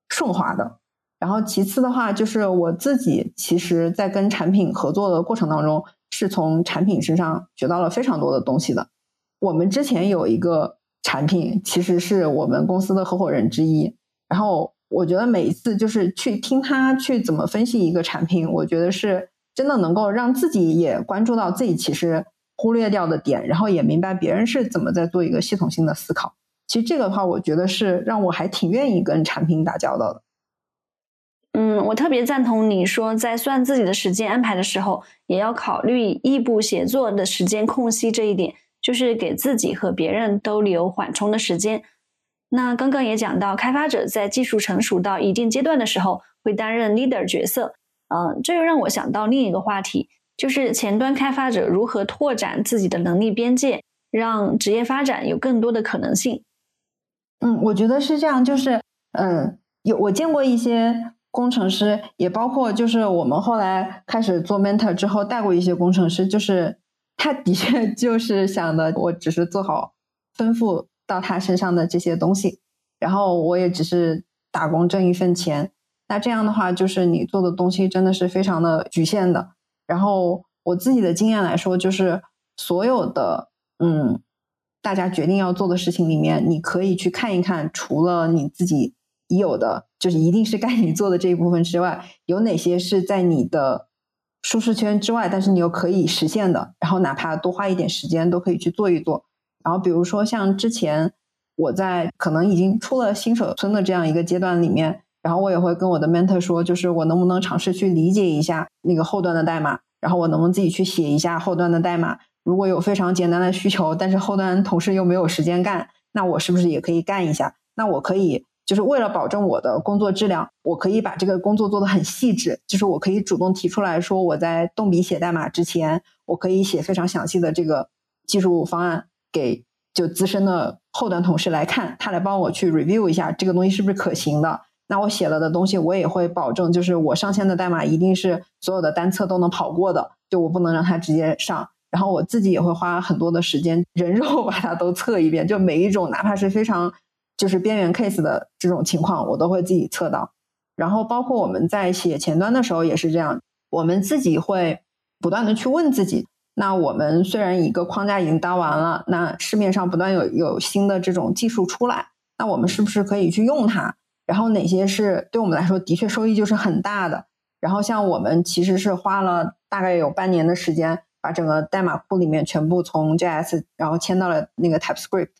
顺滑的。然后其次的话就是我自己其实在跟产品合作的过程当中。是从产品身上学到了非常多的东西的。我们之前有一个产品，其实是我们公司的合伙人之一。然后我觉得每一次就是去听他去怎么分析一个产品，我觉得是真的能够让自己也关注到自己其实忽略掉的点，然后也明白别人是怎么在做一个系统性的思考。其实这个的话，我觉得是让我还挺愿意跟产品打交道的。嗯，我特别赞同你说，在算自己的时间安排的时候，也要考虑异步写作的时间空隙这一点，就是给自己和别人都留缓冲的时间。那刚刚也讲到，开发者在技术成熟到一定阶段的时候，会担任 leader 角色。嗯，这又让我想到另一个话题，就是前端开发者如何拓展自己的能力边界，让职业发展有更多的可能性。嗯，我觉得是这样，就是嗯，有我见过一些。工程师也包括，就是我们后来开始做 mentor 之后带过一些工程师，就是他的确 [LAUGHS] 就是想的，我只是做好吩咐到他身上的这些东西，然后我也只是打工挣一份钱。那这样的话，就是你做的东西真的是非常的局限的。然后我自己的经验来说，就是所有的嗯，大家决定要做的事情里面，你可以去看一看，除了你自己。已有的就是一定是该你做的这一部分之外，有哪些是在你的舒适圈之外，但是你又可以实现的？然后哪怕多花一点时间都可以去做一做。然后比如说像之前我在可能已经出了新手村的这样一个阶段里面，然后我也会跟我的 mentor 说，就是我能不能尝试去理解一下那个后端的代码，然后我能不能自己去写一下后端的代码？如果有非常简单的需求，但是后端同事又没有时间干，那我是不是也可以干一下？那我可以。就是为了保证我的工作质量，我可以把这个工作做得很细致。就是我可以主动提出来说，我在动笔写代码之前，我可以写非常详细的这个技术方案给就资深的后端同事来看，他来帮我去 review 一下这个东西是不是可行的。那我写了的东西，我也会保证，就是我上线的代码一定是所有的单测都能跑过的，就我不能让它直接上。然后我自己也会花很多的时间人肉 [LAUGHS] 把它都测一遍，就每一种哪怕是非常。就是边缘 case 的这种情况，我都会自己测到。然后包括我们在写前端的时候也是这样，我们自己会不断的去问自己：那我们虽然一个框架已经搭完了，那市面上不断有有新的这种技术出来，那我们是不是可以去用它？然后哪些是对我们来说的确收益就是很大的？然后像我们其实是花了大概有半年的时间，把整个代码库里面全部从 JS 然后迁到了那个 TypeScript。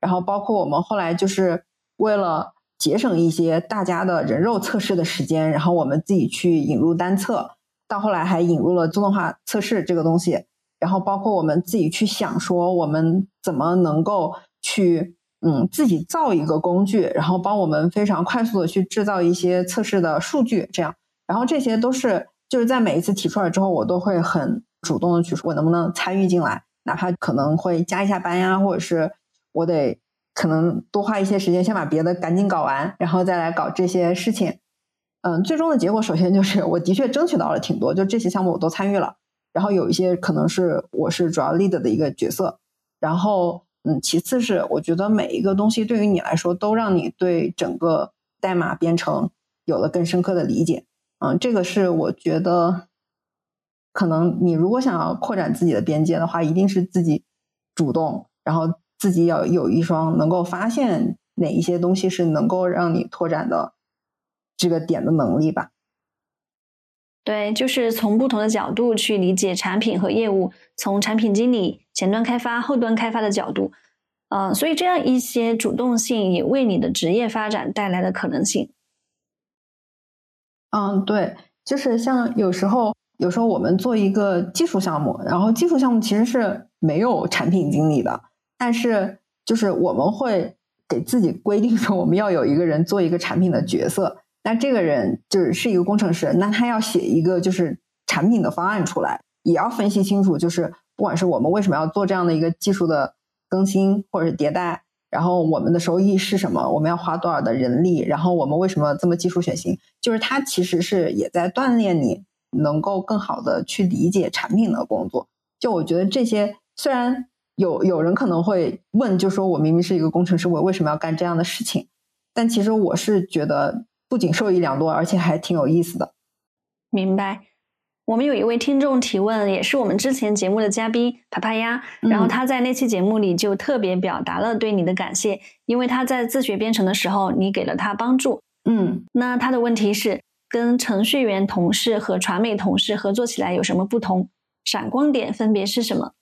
然后包括我们后来就是为了节省一些大家的人肉测试的时间，然后我们自己去引入单测，到后来还引入了自动化测试这个东西。然后包括我们自己去想说，我们怎么能够去嗯自己造一个工具，然后帮我们非常快速的去制造一些测试的数据，这样，然后这些都是就是在每一次提出来之后，我都会很主动的去说，我能不能参与进来，哪怕可能会加一下班呀，或者是我得可能多花一些时间，先把别的赶紧搞完，然后再来搞这些事情。嗯，最终的结果，首先就是我的确争取到了挺多，就这些项目我都参与了。然后有一些可能是我是主要 lead 的一个角色。然后，嗯，其次是我觉得每一个东西对于你来说，都让你对整个代码编程有了更深刻的理解。嗯，这个是我觉得，可能你如果想要扩展自己的边界的话，一定是自己主动，然后自己要有一双能够发现哪一些东西是能够让你拓展的。这个点的能力吧，对，就是从不同的角度去理解产品和业务，从产品经理、前端开发、后端开发的角度，呃，所以这样一些主动性也为你的职业发展带来了可能性。嗯，对，就是像有时候，有时候我们做一个技术项目，然后技术项目其实是没有产品经理的，但是就是我们会给自己规定说，我们要有一个人做一个产品的角色。那这个人就是是一个工程师，那他要写一个就是产品的方案出来，也要分析清楚，就是不管是我们为什么要做这样的一个技术的更新或者是迭代，然后我们的收益是什么，我们要花多少的人力，然后我们为什么这么技术选型，就是他其实是也在锻炼你能够更好的去理解产品的工作。就我觉得这些虽然有有人可能会问，就说我明明是一个工程师，我为什么要干这样的事情？但其实我是觉得。不仅受益良多，而且还挺有意思的。明白。我们有一位听众提问，也是我们之前节目的嘉宾帕帕鸭，然后他在那期节目里就特别表达了对你的感谢，因为他在自学编程的时候，你给了他帮助。嗯，那他的问题是，跟程序员同事和传媒同事合作起来有什么不同？闪光点分别是什么？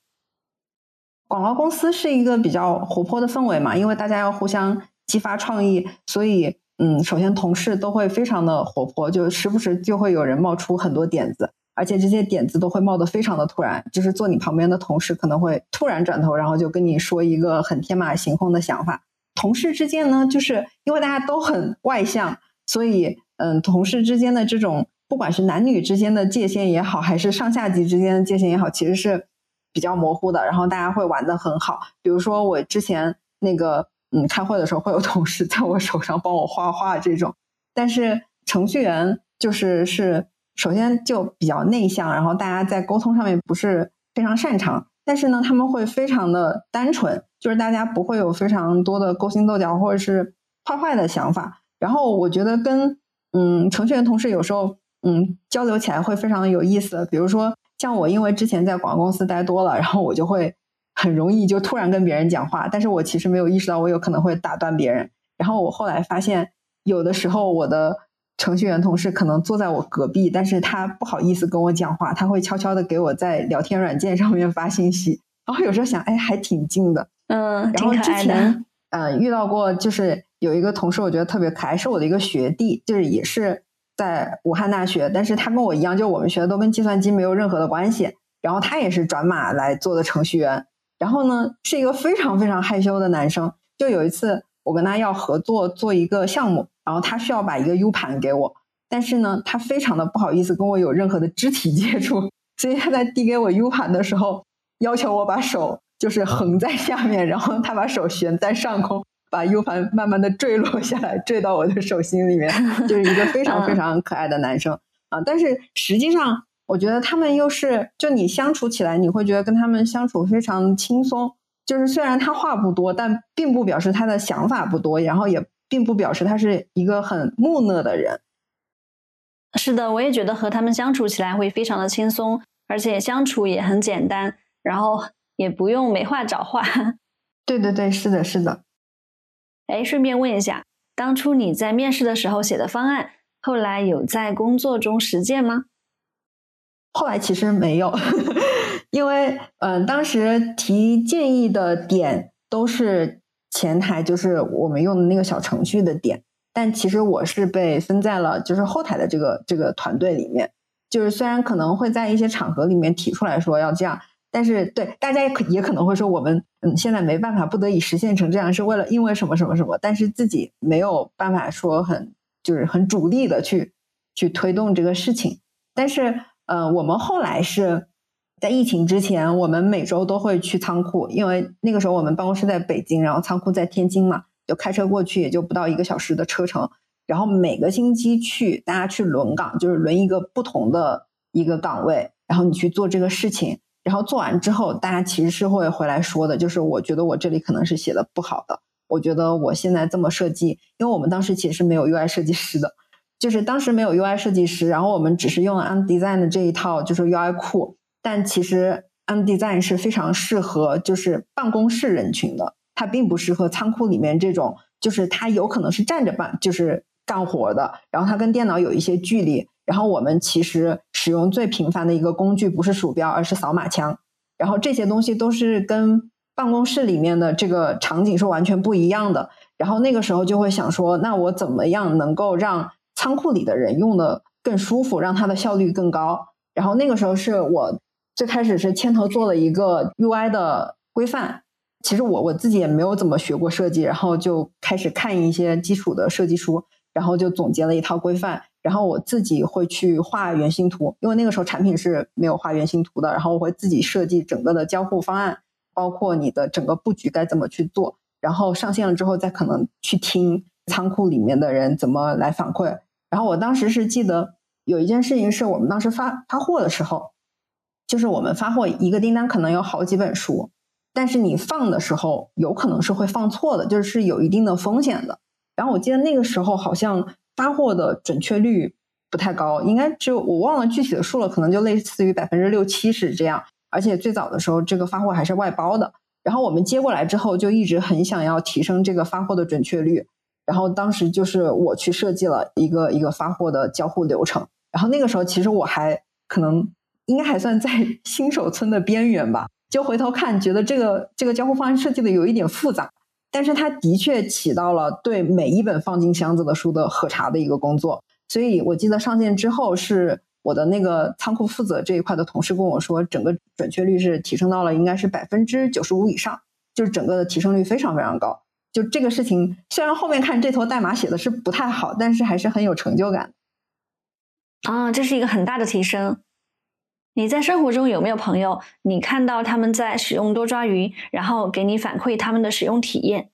广告公司是一个比较活泼的氛围嘛，因为大家要互相激发创意，所以。嗯，首先同事都会非常的活泼，就时不时就会有人冒出很多点子，而且这些点子都会冒得非常的突然。就是坐你旁边的同事可能会突然转头，然后就跟你说一个很天马行空的想法。同事之间呢，就是因为大家都很外向，所以嗯，同事之间的这种不管是男女之间的界限也好，还是上下级之间的界限也好，其实是比较模糊的。然后大家会玩的很好。比如说我之前那个。嗯，开会的时候会有同事在我手上帮我画画这种，但是程序员就是是首先就比较内向，然后大家在沟通上面不是非常擅长，但是呢他们会非常的单纯，就是大家不会有非常多的勾心斗角或者是坏坏的想法。然后我觉得跟嗯程序员同事有时候嗯交流起来会非常有意思，比如说像我因为之前在广告公司待多了，然后我就会。很容易就突然跟别人讲话，但是我其实没有意识到我有可能会打断别人。然后我后来发现，有的时候我的程序员同事可能坐在我隔壁，但是他不好意思跟我讲话，他会悄悄的给我在聊天软件上面发信息。然后有时候想，哎，还挺近的，嗯。然后之前，嗯，遇到过就是有一个同事，我觉得特别可爱，是我的一个学弟，就是也是在武汉大学，但是他跟我一样，就我们学的都跟计算机没有任何的关系。然后他也是转码来做的程序员。然后呢，是一个非常非常害羞的男生。就有一次，我跟他要合作做一个项目，然后他需要把一个 U 盘给我，但是呢，他非常的不好意思跟我有任何的肢体接触，所以他在递给我 U 盘的时候，要求我把手就是横在下面，然后他把手悬在上空，把 U 盘慢慢的坠落下来，坠到我的手心里面，就是一个非常非常可爱的男生啊。但是实际上。我觉得他们又是，就你相处起来，你会觉得跟他们相处非常轻松。就是虽然他话不多，但并不表示他的想法不多，然后也并不表示他是一个很木讷的人。是的，我也觉得和他们相处起来会非常的轻松，而且相处也很简单，然后也不用没话找话。[LAUGHS] 对对对，是的，是的。哎，顺便问一下，当初你在面试的时候写的方案，后来有在工作中实践吗？后来其实没有，[LAUGHS] 因为嗯，当时提建议的点都是前台，就是我们用的那个小程序的点。但其实我是被分在了就是后台的这个这个团队里面。就是虽然可能会在一些场合里面提出来说要这样，但是对大家也可也可能会说，我们嗯现在没办法不得已实现成这样，是为了因为什么什么什么，但是自己没有办法说很就是很主力的去去推动这个事情。但是呃，我们后来是在疫情之前，我们每周都会去仓库，因为那个时候我们办公室在北京，然后仓库在天津嘛，就开车过去也就不到一个小时的车程。然后每个星期去，大家去轮岗，就是轮一个不同的一个岗位，然后你去做这个事情。然后做完之后，大家其实是会回来说的，就是我觉得我这里可能是写的不好的，我觉得我现在这么设计，因为我们当时其实是没有 UI 设计师的，就是当时没有 UI 设计师，然后我们只是用了 Undesign 的这一套就是 UI 库，但其实 Undesign 是非常适合就是办公室人群的，它并不适合仓库里面这种，就是它有可能是站着办，就是干活的，然后它跟电脑有一些距离。然后我们其实使用最频繁的一个工具不是鼠标，而是扫码枪。然后这些东西都是跟办公室里面的这个场景是完全不一样的。然后那个时候就会想说，那我怎么样能够让仓库里的人用的更舒服，让它的效率更高？然后那个时候是我最开始是牵头做了一个 UI 的规范。其实我我自己也没有怎么学过设计，然后就开始看一些基础的设计书，然后就总结了一套规范。然后我自己会去画原型图，因为那个时候产品是没有画原型图的。然后我会自己设计整个的交互方案，包括你的整个布局该怎么去做。然后上线了之后，再可能去听仓库里面的人怎么来反馈。然后我当时是记得有一件事情，是我们当时发发货的时候，就是我们发货一个订单可能有好几本书，但是你放的时候有可能是会放错的，就是有一定的风险的。然后我记得那个时候好像。发货的准确率不太高，应该只有我忘了具体的数了，可能就类似于百分之六七十这样。而且最早的时候，这个发货还是外包的。然后我们接过来之后，就一直很想要提升这个发货的准确率。然后当时就是我去设计了一个一个发货的交互流程。然后那个时候其实我还可能应该还算在 [LAUGHS] 新手村的边缘吧。就回头看，觉得这个这个交互方案设计的有一点复杂。但是它的确起到了对每一本放进箱子的书的核查的一个工作，所以我记得上线之后，是我的那个仓库负责这一块的同事跟我说，整个准确率是提升到了应该是百分之九十五以上，就是整个的提升率非常非常高。就这个事情，虽然后面看这坨代码写的是不太好，但是还是很有成就感。啊，这是一个很大的提升。你在生活中有没有朋友？你看到他们在使用多抓鱼，然后给你反馈他们的使用体验？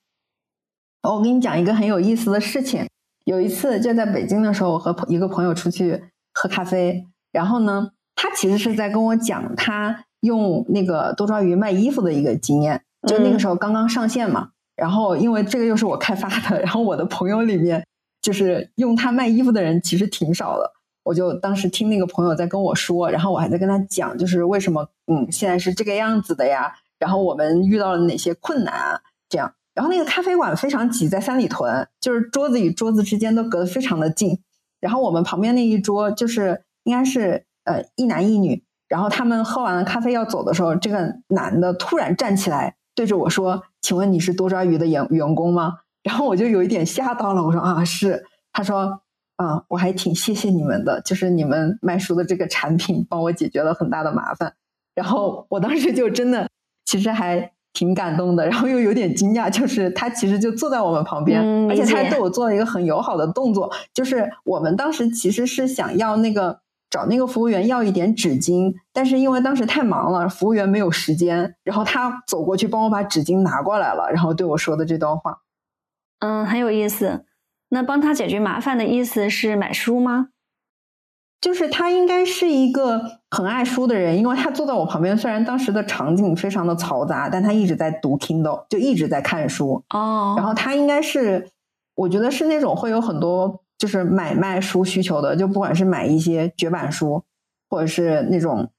我给你讲一个很有意思的事情。有一次就在北京的时候，我和一个朋友出去喝咖啡，然后呢，他其实是在跟我讲他用那个多抓鱼卖衣服的一个经验。就那个时候刚刚上线嘛，然后因为这个又是我开发的，然后我的朋友里面就是用它卖衣服的人其实挺少的。我就当时听那个朋友在跟我说，然后我还在跟他讲，就是为什么嗯现在是这个样子的呀？然后我们遇到了哪些困难啊？这样，然后那个咖啡馆非常挤，在三里屯，就是桌子与桌子之间都隔得非常的近。然后我们旁边那一桌就是应该是呃一男一女，然后他们喝完了咖啡要走的时候，这个男的突然站起来对着我说：“请问你是多抓鱼的员员工吗？” [LAUGHS] 然后我就有一点吓到了，我说：“啊是。”他说。啊，我还挺谢谢你们的，就是你们卖书的这个产品帮我解决了很大的麻烦。然后我当时就真的其实还挺感动的，然后又有点惊讶，就是他其实就坐在我们旁边，而且他还对我做了一个很友好的动作，就是我们当时其实是想要那个找那个服务员要一点纸巾，但是因为当时太忙了，服务员没有时间，然后他走过去帮我把纸巾拿过来了，然后对我说的这段话，嗯，很有意思。那帮他解决麻烦的意思是买书吗？就是他应该是一个很爱书的人，因为他坐在我旁边，虽然当时的场景非常的嘈杂，但他一直在读 Kindle，就一直在看书。哦，然后他应该是，我觉得是那种会有很多就是买卖书需求的，就不管是买一些绝版书，或者是那种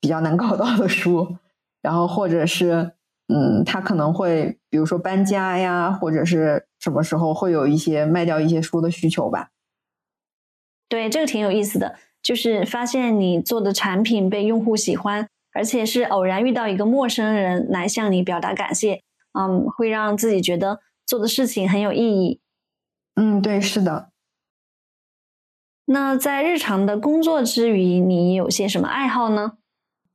比较难搞到的书，然后或者是。嗯，他可能会比如说搬家呀，或者是什么时候会有一些卖掉一些书的需求吧。对，这个挺有意思的，就是发现你做的产品被用户喜欢，而且是偶然遇到一个陌生人来向你表达感谢，嗯，会让自己觉得做的事情很有意义。嗯，对，是的。那在日常的工作之余，你有些什么爱好呢？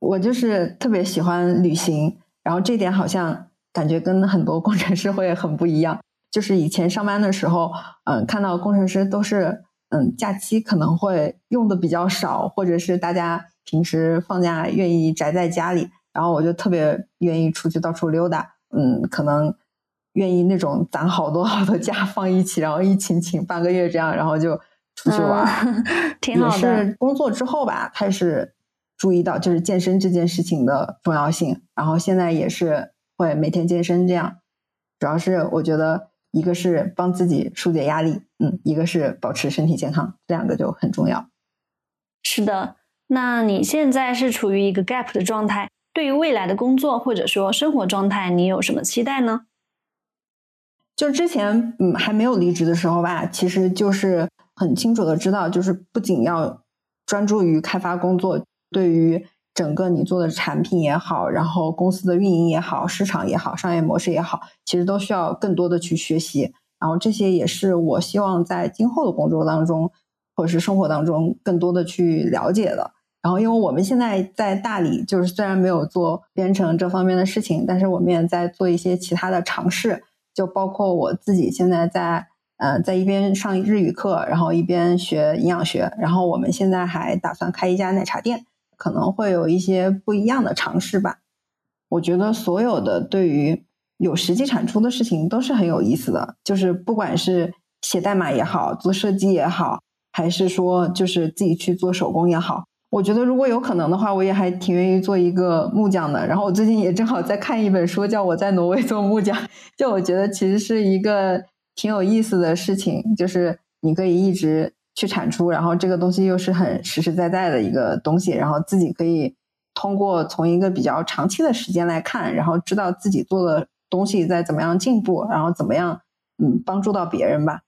我就是特别喜欢旅行，然后这点好像感觉跟很多工程师会很不一样。就是以前上班的时候，嗯，看到工程师都是，嗯，假期可能会用的比较少，或者是大家平时放假愿意宅在家里，然后我就特别愿意出去到处溜达，嗯，可能愿意那种攒好多好多 [LAUGHS] 假放一起，然后一请请半个月这样，然后就出去玩，[LAUGHS] 挺好的。是工作之后吧，开始注意到就是健身这件事情的重要性，然后现在也是会每天健身这样，主要是我觉得。一个是帮自己疏解压力，嗯，一个是保持身体健康，这两个就很重要。是的，那你现在是处于一个 gap 的状态，对于未来的工作或者说生活状态，你有什么期待呢？就之前嗯还没有离职的时候吧，其实就是很清楚的知道，就是不仅要专注于开发工作，对于。整个你做的产品也好，然后公司的运营也好，市场也好，商业模式也好，其实都需要更多的去学习。然后这些也是我希望在今后的工作当中，或者是生活当中更多的去了解的。然后因为我们现在在大理，就是虽然没有做编程这方面的事情，但是我们也在做一些其他的尝试，就包括我自己现在在呃在一边上日语课，然后一边学营养学，然后我们现在还打算开一家奶茶店。可能会有一些不一样的尝试吧。我觉得所有的对于有实际产出的事情都是很有意思的。就是不管是写代码也好，做设计也好，还是说就是自己去做手工也好，我觉得如果有可能的话，我也还挺愿意做一个木匠的。然后我最近也正好在看一本书，叫我在挪威做木匠。就我觉得其实是一个挺有意思的事情，就是你可以一直。去产出，然后这个东西又是很实实在在的一个东西，然后自己可以通过从一个比较长期的时间来看，然后知道自己做的东西在怎么样进步，然后怎么样嗯帮助到别人吧。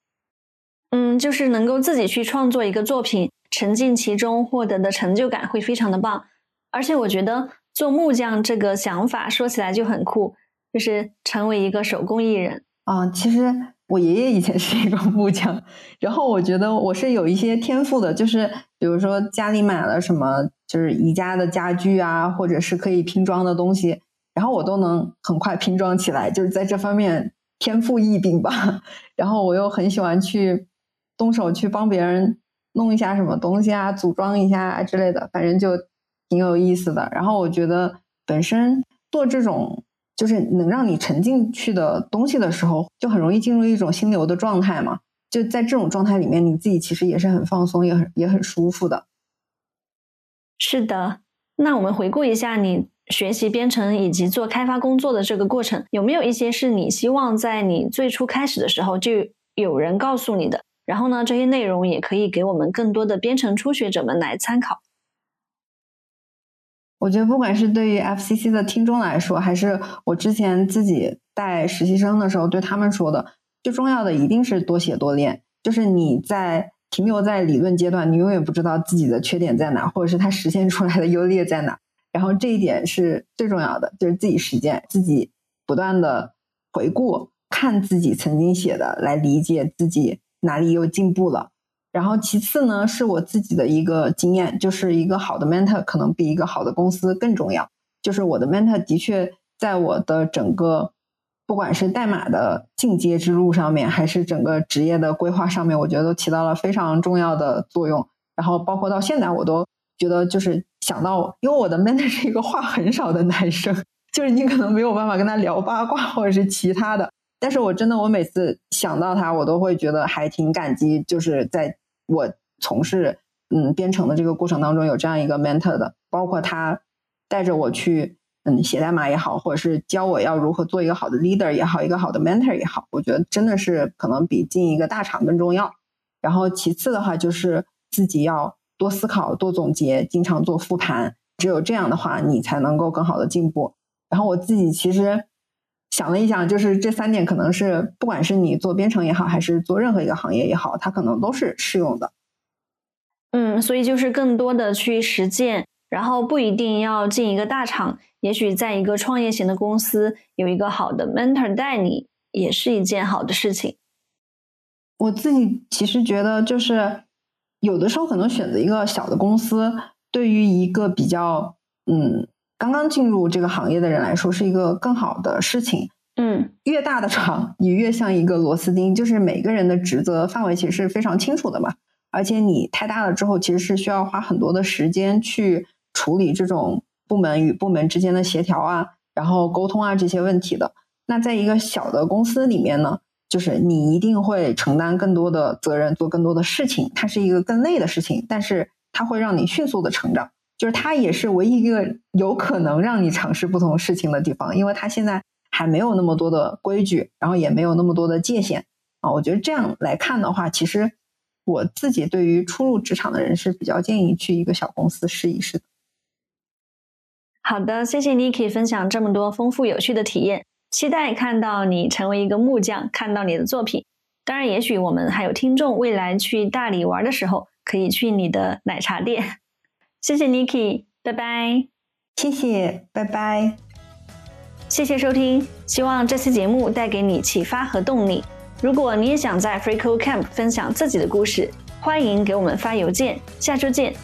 嗯，就是能够自己去创作一个作品，沉浸其中获得的成就感会非常的棒。而且我觉得做木匠这个想法说起来就很酷，就是成为一个手工艺人啊，其实。我爷爷以前是一个 [LAUGHS] 木匠，然后我觉得我是有一些天赋的，就是比如说家里买了什么就是宜家的家具啊，或者是可以拼装的东西，然后我都能很快拼装起来，就是在这方面天赋异禀吧。然后我又很喜欢去动手去帮别人弄一下什么东西啊，组装一下啊之类的，反正就挺有意思的。然后我觉得本身做这种。就是能让你沉进去的东西的时候，就很容易进入一种心流的状态嘛。就在这种状态里面，你自己其实也是很放松，也很也很舒服的。是的，那我们回顾一下你学习编程以及做开发工作的这个过程，有没有一些是你希望在你最初开始的时候就有人告诉你的？然后呢，这些内容也可以给我们更多的编程初学者们来参考。我觉得，不管是对于 FCC 的听众来说，还是我之前自己带实习生的时候对他们说的，最重要的一定是多写多练。就是你在停留在理论阶段，你永远不知道自己的缺点在哪，或者是它实现出来的优劣在哪。然后这一点是最重要的，就是自己实践，自己不断的回顾，看自己曾经写的，来理解自己哪里又进步了。然后其次呢，是我自己的一个经验，就是一个好的 mentor 可能比一个好的公司更重要。就是我的 mentor 的确在我的整个，不管是代码的进阶之路上面，还是整个职业的规划上面，我觉得都起到了非常重要的作用。然后包括到现在，我都觉得就是想到，因为我的 mentor 是一个话很少的男生，就是你可能没有办法跟他聊八卦或者是其他的。但是我真的，我每次想到他，我都会觉得还挺感激，就是在。我从事嗯编程的这个过程当中，有这样一个 mentor 的，包括他带着我去嗯写代码也好，或者是教我要如何做一个好的 leader 也好，一个好的 mentor 也好，我觉得真的是可能比进一个大厂更重要。然后其次的话，就是自己要多思考、多总结，经常做复盘，只有这样的话，你才能够更好的进步。然后我自己其实想了一想，就是这三点可能是不管是你做编程也好，还是做任何一个行业也好，它可能都是适用的。嗯，所以就是更多的去实践，然后不一定要进一个大厂，也许在一个创业型的公司有一个好的 mentor 带你，也是一件好的事情。我自己其实觉得，就是有的时候可能选择一个小的公司，对于一个比较嗯，刚刚进入这个行业的人来说是一个更好的事情。嗯，越大的厂，你越像一个螺丝钉，就是每个人的职责范围其实是非常清楚的嘛。而且你太大了之后，其实是需要花很多的时间去处理这种部门与部门之间的协调啊，然后沟通啊这些问题的。那在一个小的公司里面呢，就是你一定会承担更多的责任，做更多的事情，它是一个更累的事情，但是它会让你迅速的成长。就是它也是唯一一个有可能让你尝试不同事情的地方，因为它现在还没有那么多的规矩，然后也没有那么多的界限啊。我觉得这样来看的话，其实我自己对于初入职场的人是比较建议去一个小公司试一试的。好的，谢谢 Niki 分享这么多丰富有趣的体验，期待看到你成为一个木匠，看到你的作品。当然，也许我们还有听众未来去大理玩的时候，可以去你的奶茶店。谢谢 Niki，拜拜。谢谢，拜拜。谢谢收听，希望这期节目带给你启发和动力。如果你也想在 FreeCodeCamp 分享自己的故事，欢迎给我们发邮件。下周见。